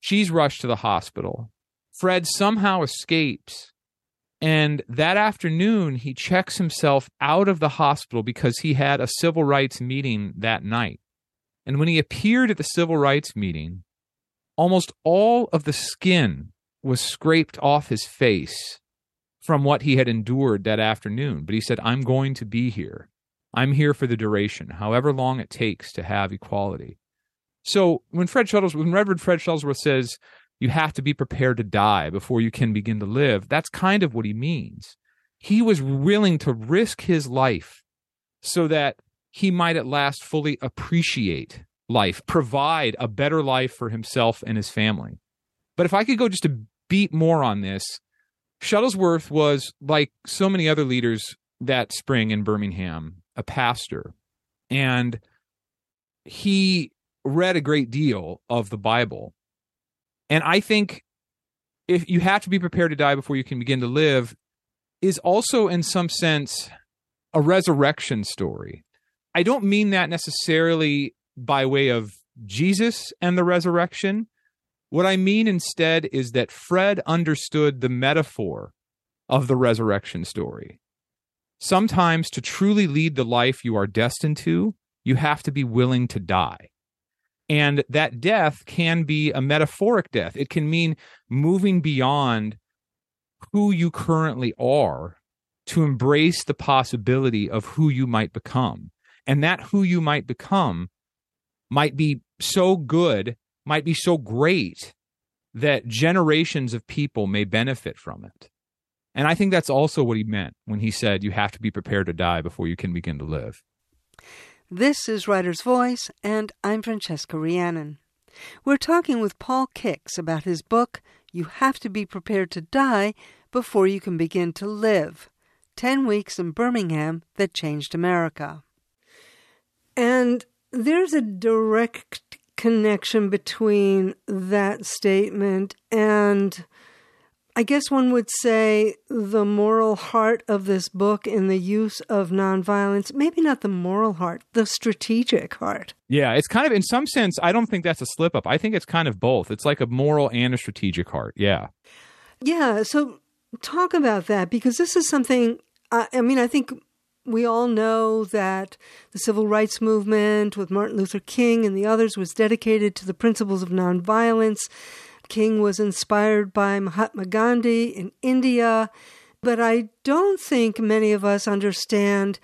She's rushed to the hospital. Fred somehow escapes. And that afternoon, he checks himself out of the hospital because he had a civil rights meeting that night. And when he appeared at the civil rights meeting, almost all of the skin was scraped off his face from what he had endured that afternoon. But he said, I'm going to be here. I'm here for the duration, however long it takes to have equality. So when Fred Shuttlesworth, when Reverend Fred Shuttlesworth says you have to be prepared to die before you can begin to live, that's kind of what he means. He was willing to risk his life so that he might at last fully appreciate life, provide a better life for himself and his family. But if I could go just a beat more on this, Shuttlesworth was like so many other leaders that spring in Birmingham, a pastor. And he read a great deal of the Bible. And I think if you have to be prepared to die before you can begin to live, is also in some sense a resurrection story. I don't mean that necessarily by way of Jesus and the resurrection. What I mean instead is that Fred understood the metaphor of the resurrection story. Sometimes to truly lead the life you are destined to, you have to be willing to die. And that death can be a metaphoric death. It can mean moving beyond who you currently are to embrace the possibility of who you might become. And that who you might become might be so good, might be so great that generations of people may benefit from it. And I think that's also what he meant when he said you have to be prepared to die before you can begin to live. This is Writer's Voice, and I'm Francesca Rheannon. We're talking with Paul Kix about his book, You Have to Be Prepared to Die Before You Can Begin to Live 10 Weeks in Birmingham That Changed America. And there's a direct connection between that statement and I guess one would say the moral heart of this book in the use of nonviolence, maybe not the moral heart, the strategic heart. Yeah, it's kind of, in some sense, I don't think that's a slip up. I think it's kind of both. It's like a moral and a strategic heart. Yeah. Yeah. So talk about that because this is something, I, I mean, I think we all know that the civil rights movement with Martin Luther King and the others was dedicated to the principles of nonviolence. King was inspired by Mahatma Gandhi in India, but I don't think many of us understand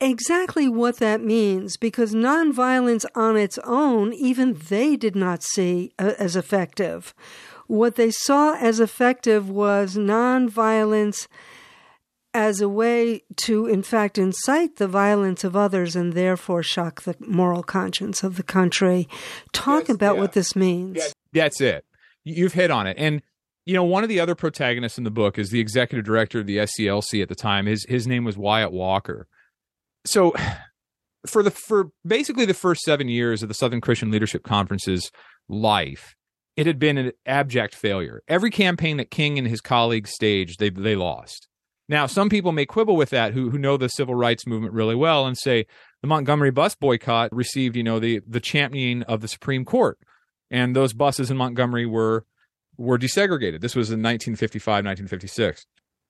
exactly what that means because nonviolence on its own, even they did not see uh, as effective. What they saw as effective was nonviolence as a way to, in fact, incite the violence of others and therefore shock the moral conscience of the country. Talk yes, about yeah. what this means. That's it you've hit on it. And you know, one of the other protagonists in the book is the executive director of the SCLC at the time. His his name was Wyatt Walker. So for the for basically the first seven years of the Southern Christian Leadership Conference's life, it had been an abject failure. Every campaign that King and his colleagues staged, they they lost. Now, some people may quibble with that who who know the civil rights movement really well and say the Montgomery bus boycott received, you know, the the championing of the Supreme Court and those buses in Montgomery were were desegregated. This was in 1955, 1956.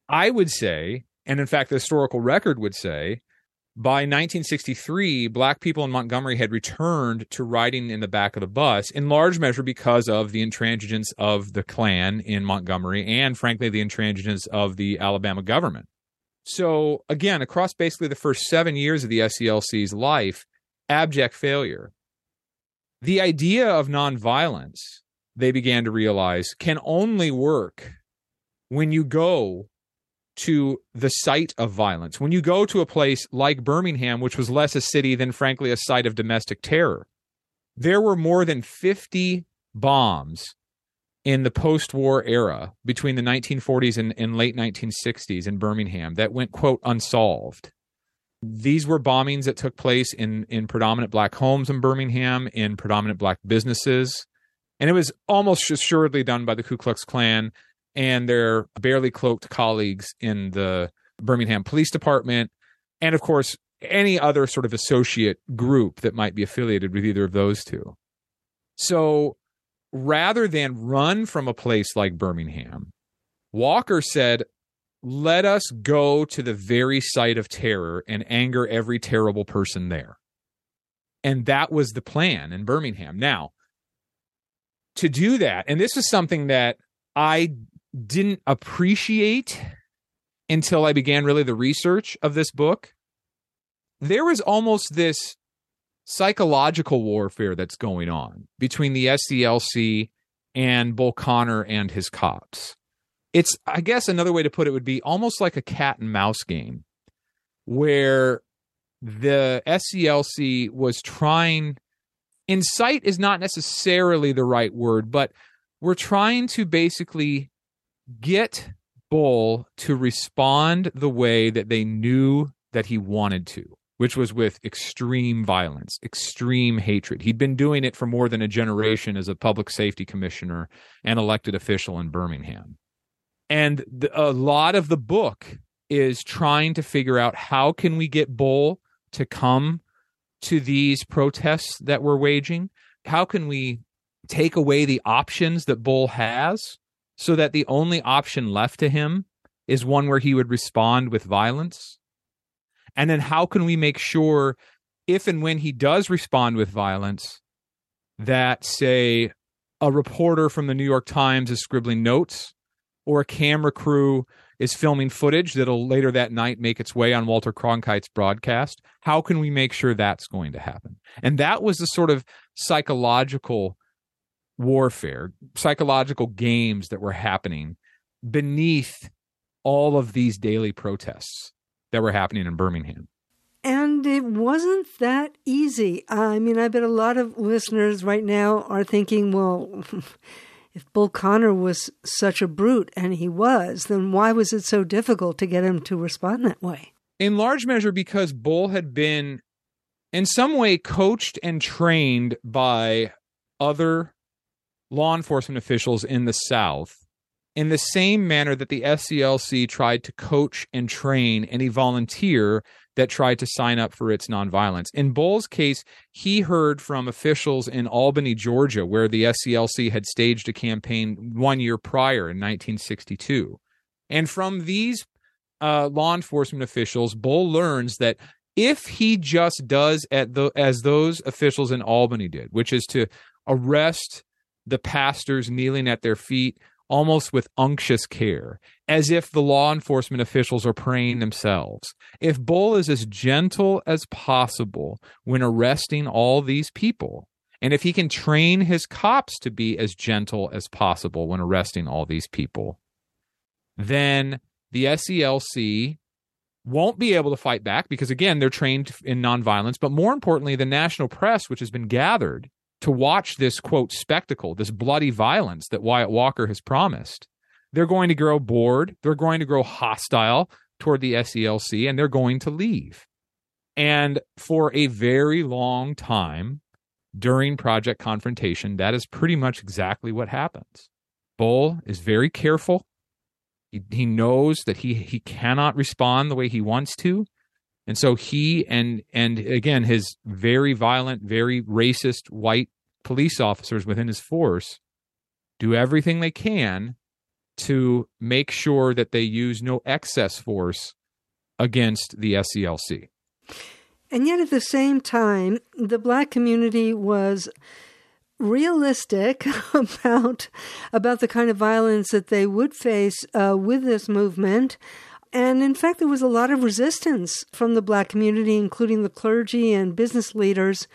I would say, and in fact, the historical record would say, by 1963, black people in Montgomery had returned to riding in the back of the bus, in large measure because of the intransigence of the Klan in Montgomery and, frankly, the intransigence of the Alabama government. So, again, across basically the first seven years of the SCLC's life, abject failure the idea of nonviolence, they began to realize, can only work when you go to the site of violence. When you go to a place like Birmingham, which was less a city than, frankly, a site of domestic terror, there were more than 50 bombs in the post war era between the 1940s and, and late 1960s in Birmingham that went, quote, unsolved. These were bombings that took place in, in predominant black homes in Birmingham, in predominant black businesses. And it was almost assuredly done by the Ku Klux Klan and their barely cloaked colleagues in the Birmingham Police Department. And of course, any other sort of associate group that might be affiliated with either of those two. So rather than run from a place like Birmingham, Walker said, let us go to the very site of terror and anger every terrible person there. And that was the plan in Birmingham. Now, to do that, and this is something that I didn't appreciate until I began really the research of this book. There was almost this psychological warfare that's going on between the SCLC and Bull Connor and his cops. It's, I guess, another way to put it would be almost like a cat and mouse game where the SCLC was trying, incite is not necessarily the right word, but we're trying to basically get Bull to respond the way that they knew that he wanted to which was with extreme violence, extreme hatred. He'd been doing it for more than a generation as a public safety commissioner and elected official in Birmingham. And the, a lot of the book is trying to figure out how can we get Bull to come to these protests that we're waging? How can we take away the options that Bull has so that the only option left to him is one where he would respond with violence? And then how can we make sure if and when he does respond with violence that say a reporter from the New York Times is scribbling notes or a camera crew is filming footage that'll later that night make its way on Walter Cronkite's broadcast. How can we make sure that's going to happen? And that was the sort of psychological warfare, psychological games that were happening beneath all of these daily protests that were happening in Birmingham. And it wasn't that easy. I mean, I bet a lot of listeners right now are thinking, well, if Bull Connor was such a brute, and he was, then why was it so difficult to get him to respond that way? In large measure, because Bull had been, in some way, coached and trained by other law enforcement officials in the South in the same manner that the SCLC tried to coach and train any volunteer that tried to sign up for its nonviolence. In Bull's case, he heard from officials in Albany, Georgia, where the SCLC had staged a campaign one year prior in 1962. And from these uh, law enforcement officials, Bull learns that if he just does at the, as those officials in Albany did, which is to arrest the pastors kneeling at their feet, almost with unctuous care, as if the law enforcement officials are praying themselves. If Bull is as gentle as possible when arresting all these people, and if he can train his cops to be as gentle as possible when arresting all these people, then the SCLC won't be able to fight back because, again, they're trained in nonviolence. But more importantly, the national press, which has been gathered to watch this quote spectacle, this bloody violence that Wyatt Walker has promised, they're going to grow bored. They're going to grow hostile toward the SCLC, and they're going to leave. And for a very long time during Project Confrontation, that is pretty much exactly what happens. Bull is very careful. He, he knows that he, he cannot respond the way he wants to. And so he and and again his very violent, very racist white police officers within his force do everything they can to make sure that they use no excess force against the SCLC. And yet at the same time, the black community was realistic about about the kind of violence that they would face uh, with this movement. And in fact, there was a lot of resistance from the black community, including the clergy and business leaders,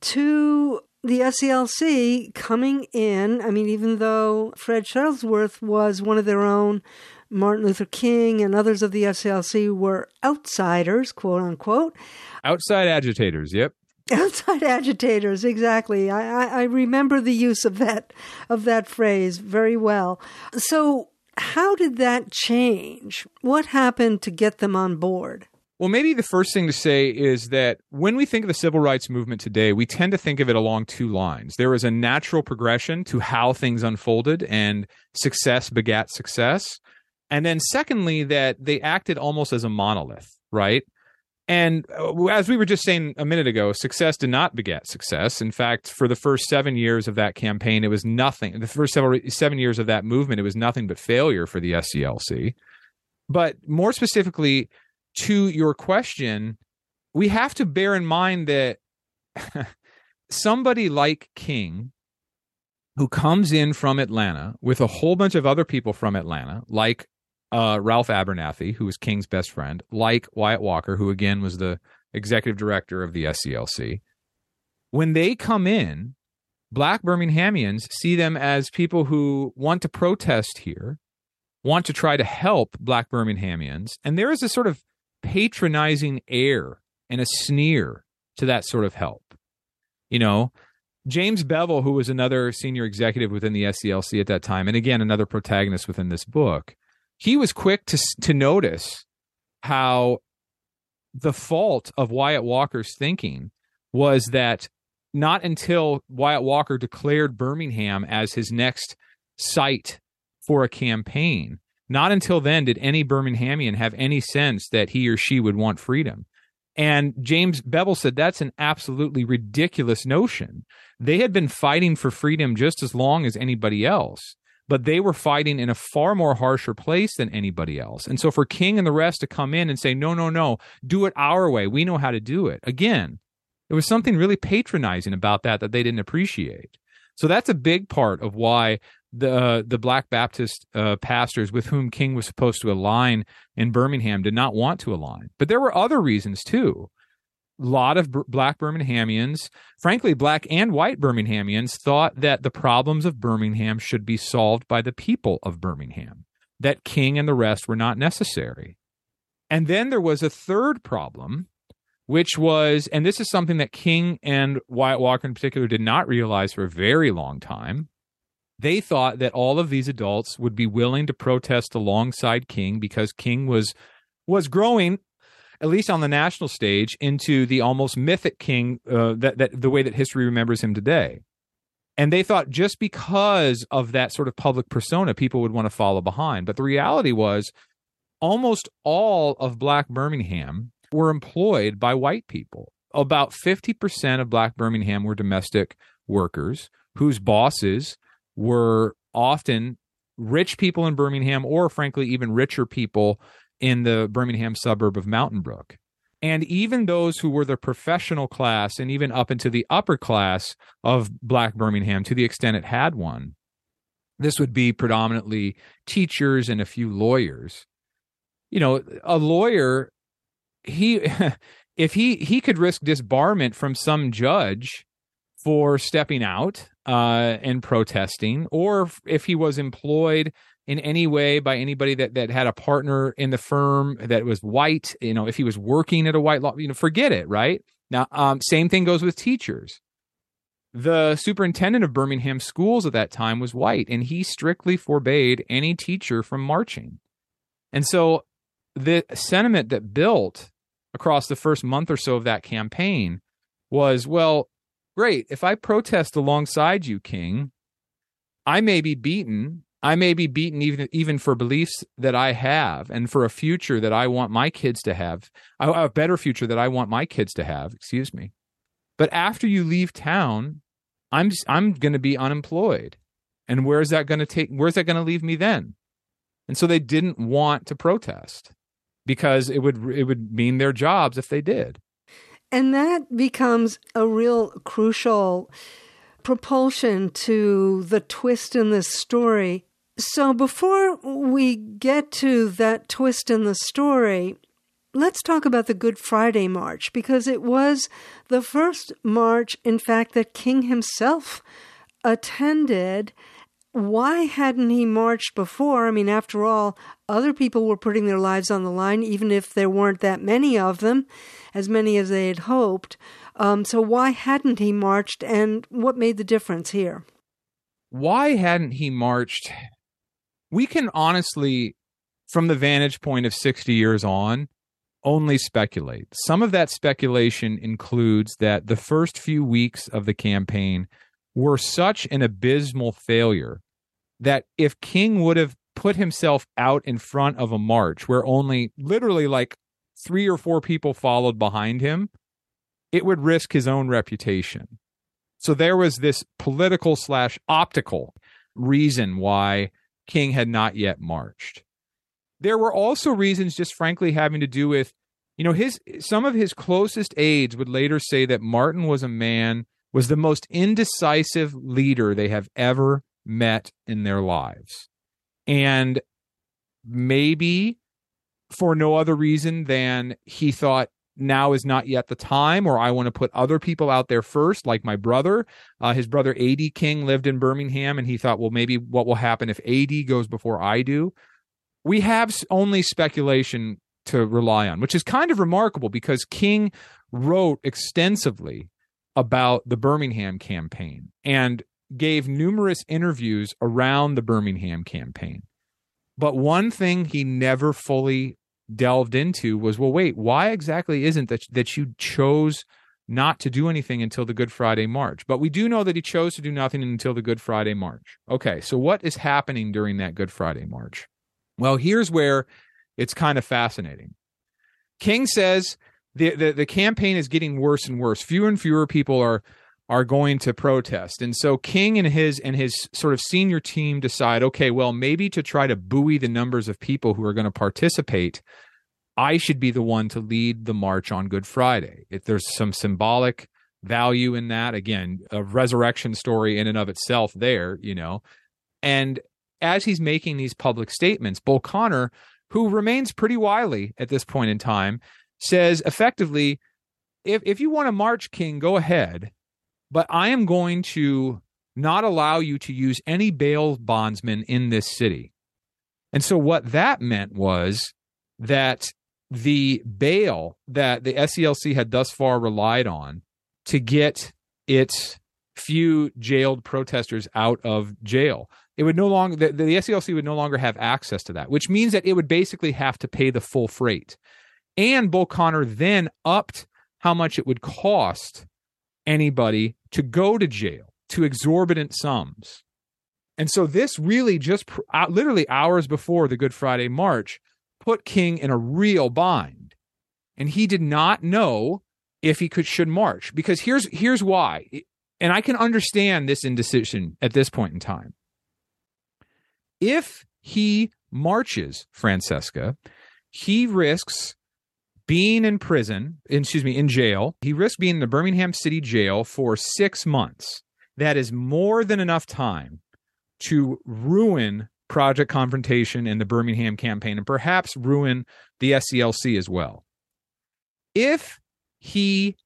to the SCLC coming in. I mean, even though Fred Shuttlesworth was one of their own, Martin Luther King and others of the SCLC were outsiders, quote unquote. Outside agitators, yep. Outside agitators, exactly. I, I, I remember the use of that of that phrase very well. So how did that change? What happened to get them on board? Well, maybe the first thing to say is that when we think of the civil rights movement today, we tend to think of it along two lines. There was a natural progression to how things unfolded, and success begat success. And then, secondly, that they acted almost as a monolith, right? And uh, as we were just saying a minute ago, success did not beget success. In fact, for the first seven years of that campaign, it was nothing. The first several seven years of that movement, it was nothing but failure for the SCLC. But more specifically to your question, we have to bear in mind that somebody like King, who comes in from Atlanta with a whole bunch of other people from Atlanta, like uh, Ralph Abernathy, who was King's best friend, like Wyatt Walker, who again was the executive director of the SCLC. When they come in, black Birminghamians see them as people who want to protest here, want to try to help black Birminghamians. And there is a sort of patronizing air and a sneer to that sort of help. You know, James Bevel, who was another senior executive within the SCLC at that time, and again, another protagonist within this book, he was quick to to notice how the fault of Wyatt Walker's thinking was that not until Wyatt Walker declared Birmingham as his next site for a campaign, not until then did any Birminghamian have any sense that he or she would want freedom. And James Bevel said that's an absolutely ridiculous notion. They had been fighting for freedom just as long as anybody else but they were fighting in a far more harsher place than anybody else. And so for King and the rest to come in and say, no, no, no, do it our way. We know how to do it. Again, there was something really patronizing about that that they didn't appreciate. So that's a big part of why the uh, the Black Baptist uh, pastors with whom King was supposed to align in Birmingham did not want to align. But there were other reasons too lot of black Birminghamians, frankly, black and white Birminghamians, thought that the problems of Birmingham should be solved by the people of Birmingham, that King and the rest were not necessary. And then there was a third problem, which was, and this is something that King and Wyatt Walker in particular did not realize for a very long time. They thought that all of these adults would be willing to protest alongside King because King was was growing at least on the national stage, into the almost mythic king uh, that, that the way that history remembers him today. And they thought just because of that sort of public persona, people would want to follow behind. But the reality was, almost all of Black Birmingham were employed by white people. About 50% of Black Birmingham were domestic workers whose bosses were often rich people in Birmingham or, frankly, even richer people in the Birmingham suburb of Mountain Brook. And even those who were the professional class and even up into the upper class of Black Birmingham, to the extent it had one, this would be predominantly teachers and a few lawyers. You know, a lawyer, he, if he, he could risk disbarment from some judge for stepping out uh, and protesting, or if he was employed in any way by anybody that that had a partner in the firm that was white you know if he was working at a white law you know forget it right? Now um, same thing goes with teachers. The superintendent of birmingham schools at that time was white and he strictly forbade any teacher from marching. And so the sentiment that built across the first month or so of that campaign was well great if i protest alongside you king i may be beaten I may be beaten even even for beliefs that I have and for a future that I want my kids to have, a better future that I want my kids to have, excuse me. But after you leave town, I'm I'm going to be unemployed. And where's that going to take where's that going to leave me then? And so they didn't want to protest because it would it would mean their jobs if they did. And that becomes a real crucial propulsion to the twist in this story so before we get to that twist in the story, let's talk about the Good Friday March because it was the first march, in fact, that King himself attended. Why hadn't he marched before? I mean, after all, other people were putting their lives on the line, even if there weren't that many of them, as many as they had hoped. Um, so, why hadn't he marched, and what made the difference here? Why hadn't he marched? We can honestly, from the vantage point of 60 years on, only speculate. Some of that speculation includes that the first few weeks of the campaign were such an abysmal failure that if King would have put himself out in front of a march where only literally like three or four people followed behind him, it would risk his own reputation. So there was this political slash optical reason why King had not yet marched. There were also reasons, just frankly, having to do with, you know, his some of his closest aides would later say that Martin was a man was the most indecisive leader they have ever met in their lives. And maybe for no other reason than he thought now is not yet the time, or I want to put other people out there first, like my brother. Uh, his brother A.D. King lived in Birmingham, and he thought, well, maybe what will happen if A.D. goes before I do? We have only speculation to rely on, which is kind of remarkable because King wrote extensively about the Birmingham campaign and gave numerous interviews around the Birmingham campaign. But one thing he never fully delved into was well wait why exactly isn't that that you chose not to do anything until the good friday march? But we do know that he chose to do nothing until the good friday march. Okay so what is happening during that good friday march? Well here's where it's kind of fascinating. King says the, the, the campaign is getting worse and worse. Fewer and fewer people are are going to protest. And so King and his and his sort of senior team decide, okay, well, maybe to try to buoy the numbers of people who are going to participate, I should be the one to lead the march on Good Friday. If there's some symbolic value in that, again, a resurrection story in and of itself there, you know. And as he's making these public statements, Bull Connor, who remains pretty wily at this point in time, says effectively, if if you want to march, King, go ahead but I am going to not allow you to use any bail bondsmen in this city. And so what that meant was that the bail that the SCLC had thus far relied on to get its few jailed protesters out of jail. It would no longer the, the SCLC would no longer have access to that, which means that it would basically have to pay the full freight. And Bull Connor then upped how much it would cost anybody to go to jail to exorbitant sums. And so this really just uh, literally hours before the Good Friday March put King in a real bind. And he did not know if he could should march because here's here's why. And I can understand this indecision at this point in time. If he marches, Francesca, he risks being in prison, excuse me, in jail. He risked being in the Birmingham City Jail for six months. That is more than enough time to ruin Project Confrontation and the Birmingham campaign and perhaps ruin the SCLC as well. If he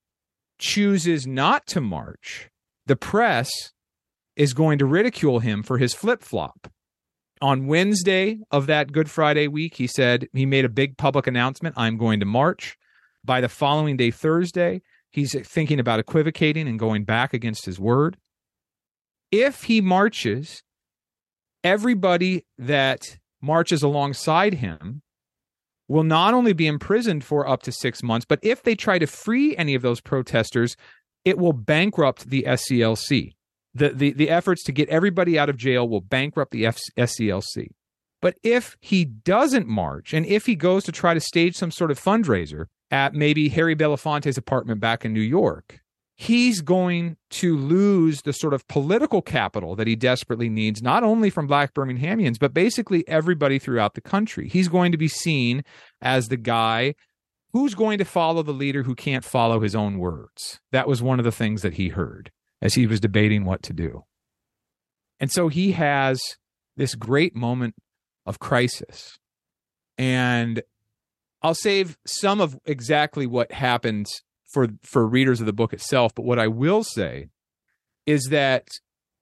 chooses not to march, the press is going to ridicule him for his flip flop on Wednesday of that Good Friday week, he said he made a big public announcement I'm going to march. By the following day, Thursday, he's thinking about equivocating and going back against his word. If he marches, everybody that marches alongside him will not only be imprisoned for up to six months, but if they try to free any of those protesters, it will bankrupt the SCLC the, the, the efforts to get everybody out of jail will bankrupt the F- SCLC. But if he doesn't march and if he goes to try to stage some sort of fundraiser at maybe Harry Belafonte's apartment back in New York, he's going to lose the sort of political capital that he desperately needs, not only from black Birminghamians, but basically everybody throughout the country. He's going to be seen as the guy who's going to follow the leader who can't follow his own words. That was one of the things that he heard as he was debating what to do. And so he has this great moment of crisis. And I'll save some of exactly what happens for for readers of the book itself, but what I will say is that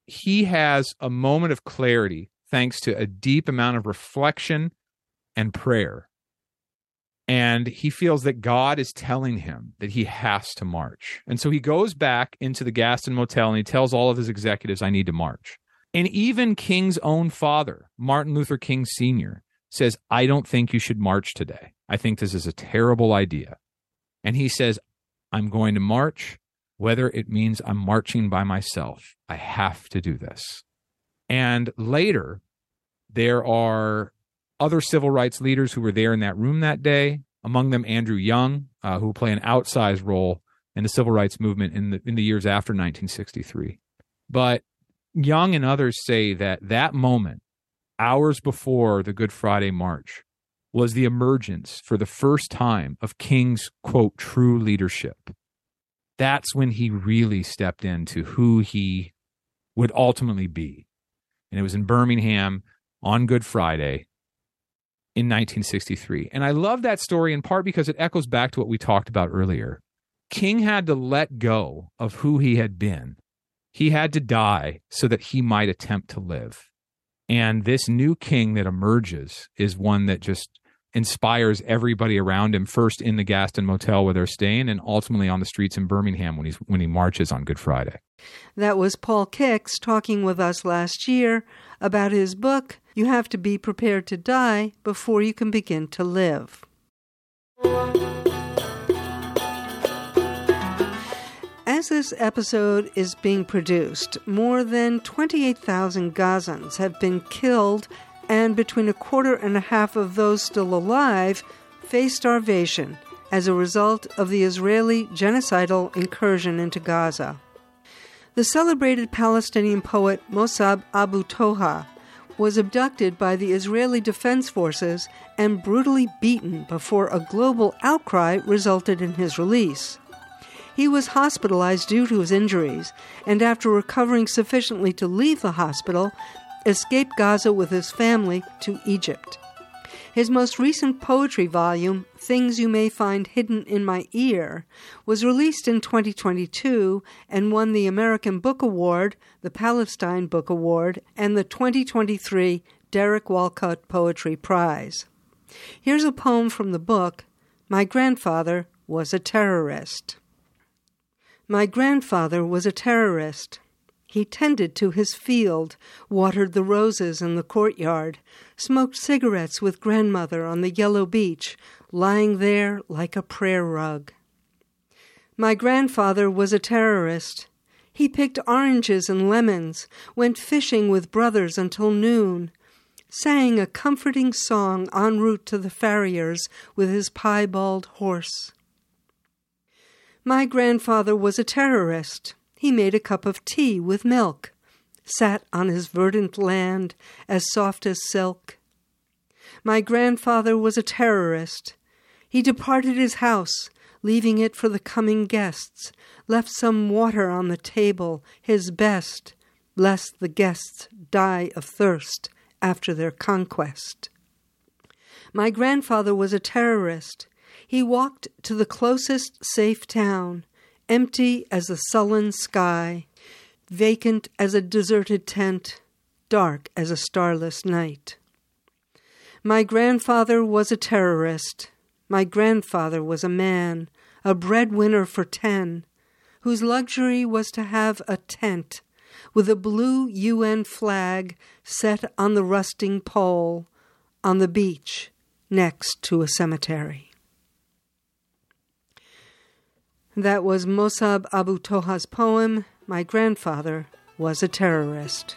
he has a moment of clarity thanks to a deep amount of reflection and prayer and he feels that God is telling him that he has to march. And so he goes back into the Gaston Motel and he tells all of his executives, I need to march. And even King's own father, Martin Luther King Sr., says, I don't think you should march today. I think this is a terrible idea. And he says, I'm going to march, whether it means I'm marching by myself. I have to do this. And later, there are other civil rights leaders who were there in that room that day. among them Andrew Young, uh, who will play an outsized role in the civil rights movement in the in the years after 1963. But Young and others say that that moment, hours before the Good Friday March, was the emergence for the first time of King's quote true leadership. That's when he really stepped into who he would ultimately be. And it was in Birmingham on Good Friday in 1963. And I love that story in part because it echoes back to what we talked about earlier. King had to let go of who he had been. He had to die so that he might attempt to live. And this new king that emerges is one that just inspires everybody around him first in the Gaston Motel where they're staying and ultimately on the streets in Birmingham when he's when he marches on Good Friday. That was Paul Kix talking with us last year about his book You Have to Be Prepared to Die Before You Can Begin to Live. As this episode is being produced, more than 28,000 Gazans have been killed, and between a quarter and a half of those still alive face starvation as a result of the Israeli genocidal incursion into Gaza. The celebrated Palestinian poet Mosab Abu Toha was abducted by the Israeli Defense Forces and brutally beaten before a global outcry resulted in his release. He was hospitalized due to his injuries, and after recovering sufficiently to leave the hospital, escaped Gaza with his family to Egypt. His most recent poetry volume, Things You May Find Hidden in My Ear, was released in 2022 and won the American Book Award, the Palestine Book Award, and the 2023 Derek Walcott Poetry Prize. Here's a poem from the book My Grandfather Was a Terrorist. My grandfather was a terrorist. He tended to his field, watered the roses in the courtyard, smoked cigarettes with grandmother on the yellow beach, lying there like a prayer rug. My grandfather was a terrorist. He picked oranges and lemons, went fishing with brothers until noon, sang a comforting song en route to the farrier's with his piebald horse. My grandfather was a terrorist. He made a cup of tea with milk, sat on his verdant land as soft as silk. My grandfather was a terrorist. He departed his house, leaving it for the coming guests, left some water on the table, his best, lest the guests die of thirst after their conquest. My grandfather was a terrorist. He walked to the closest safe town, empty as a sullen sky, vacant as a deserted tent, dark as a starless night. My grandfather was a terrorist. My grandfather was a man, a breadwinner for ten, whose luxury was to have a tent with a blue UN flag set on the rusting pole on the beach next to a cemetery. That was Mosab Abu Toha's poem, My Grandfather Was a Terrorist.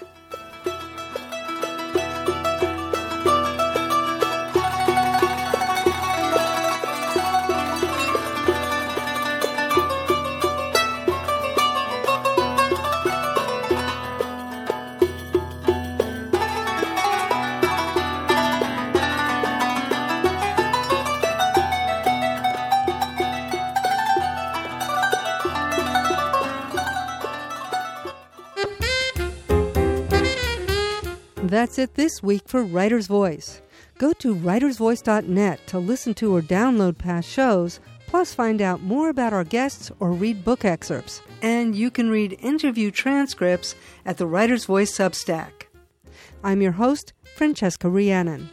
That's it this week for Writer's Voice. Go to writersvoice.net to listen to or download past shows, plus find out more about our guests or read book excerpts. And you can read interview transcripts at the Writer's Voice Substack. I'm your host, Francesca Rheannon.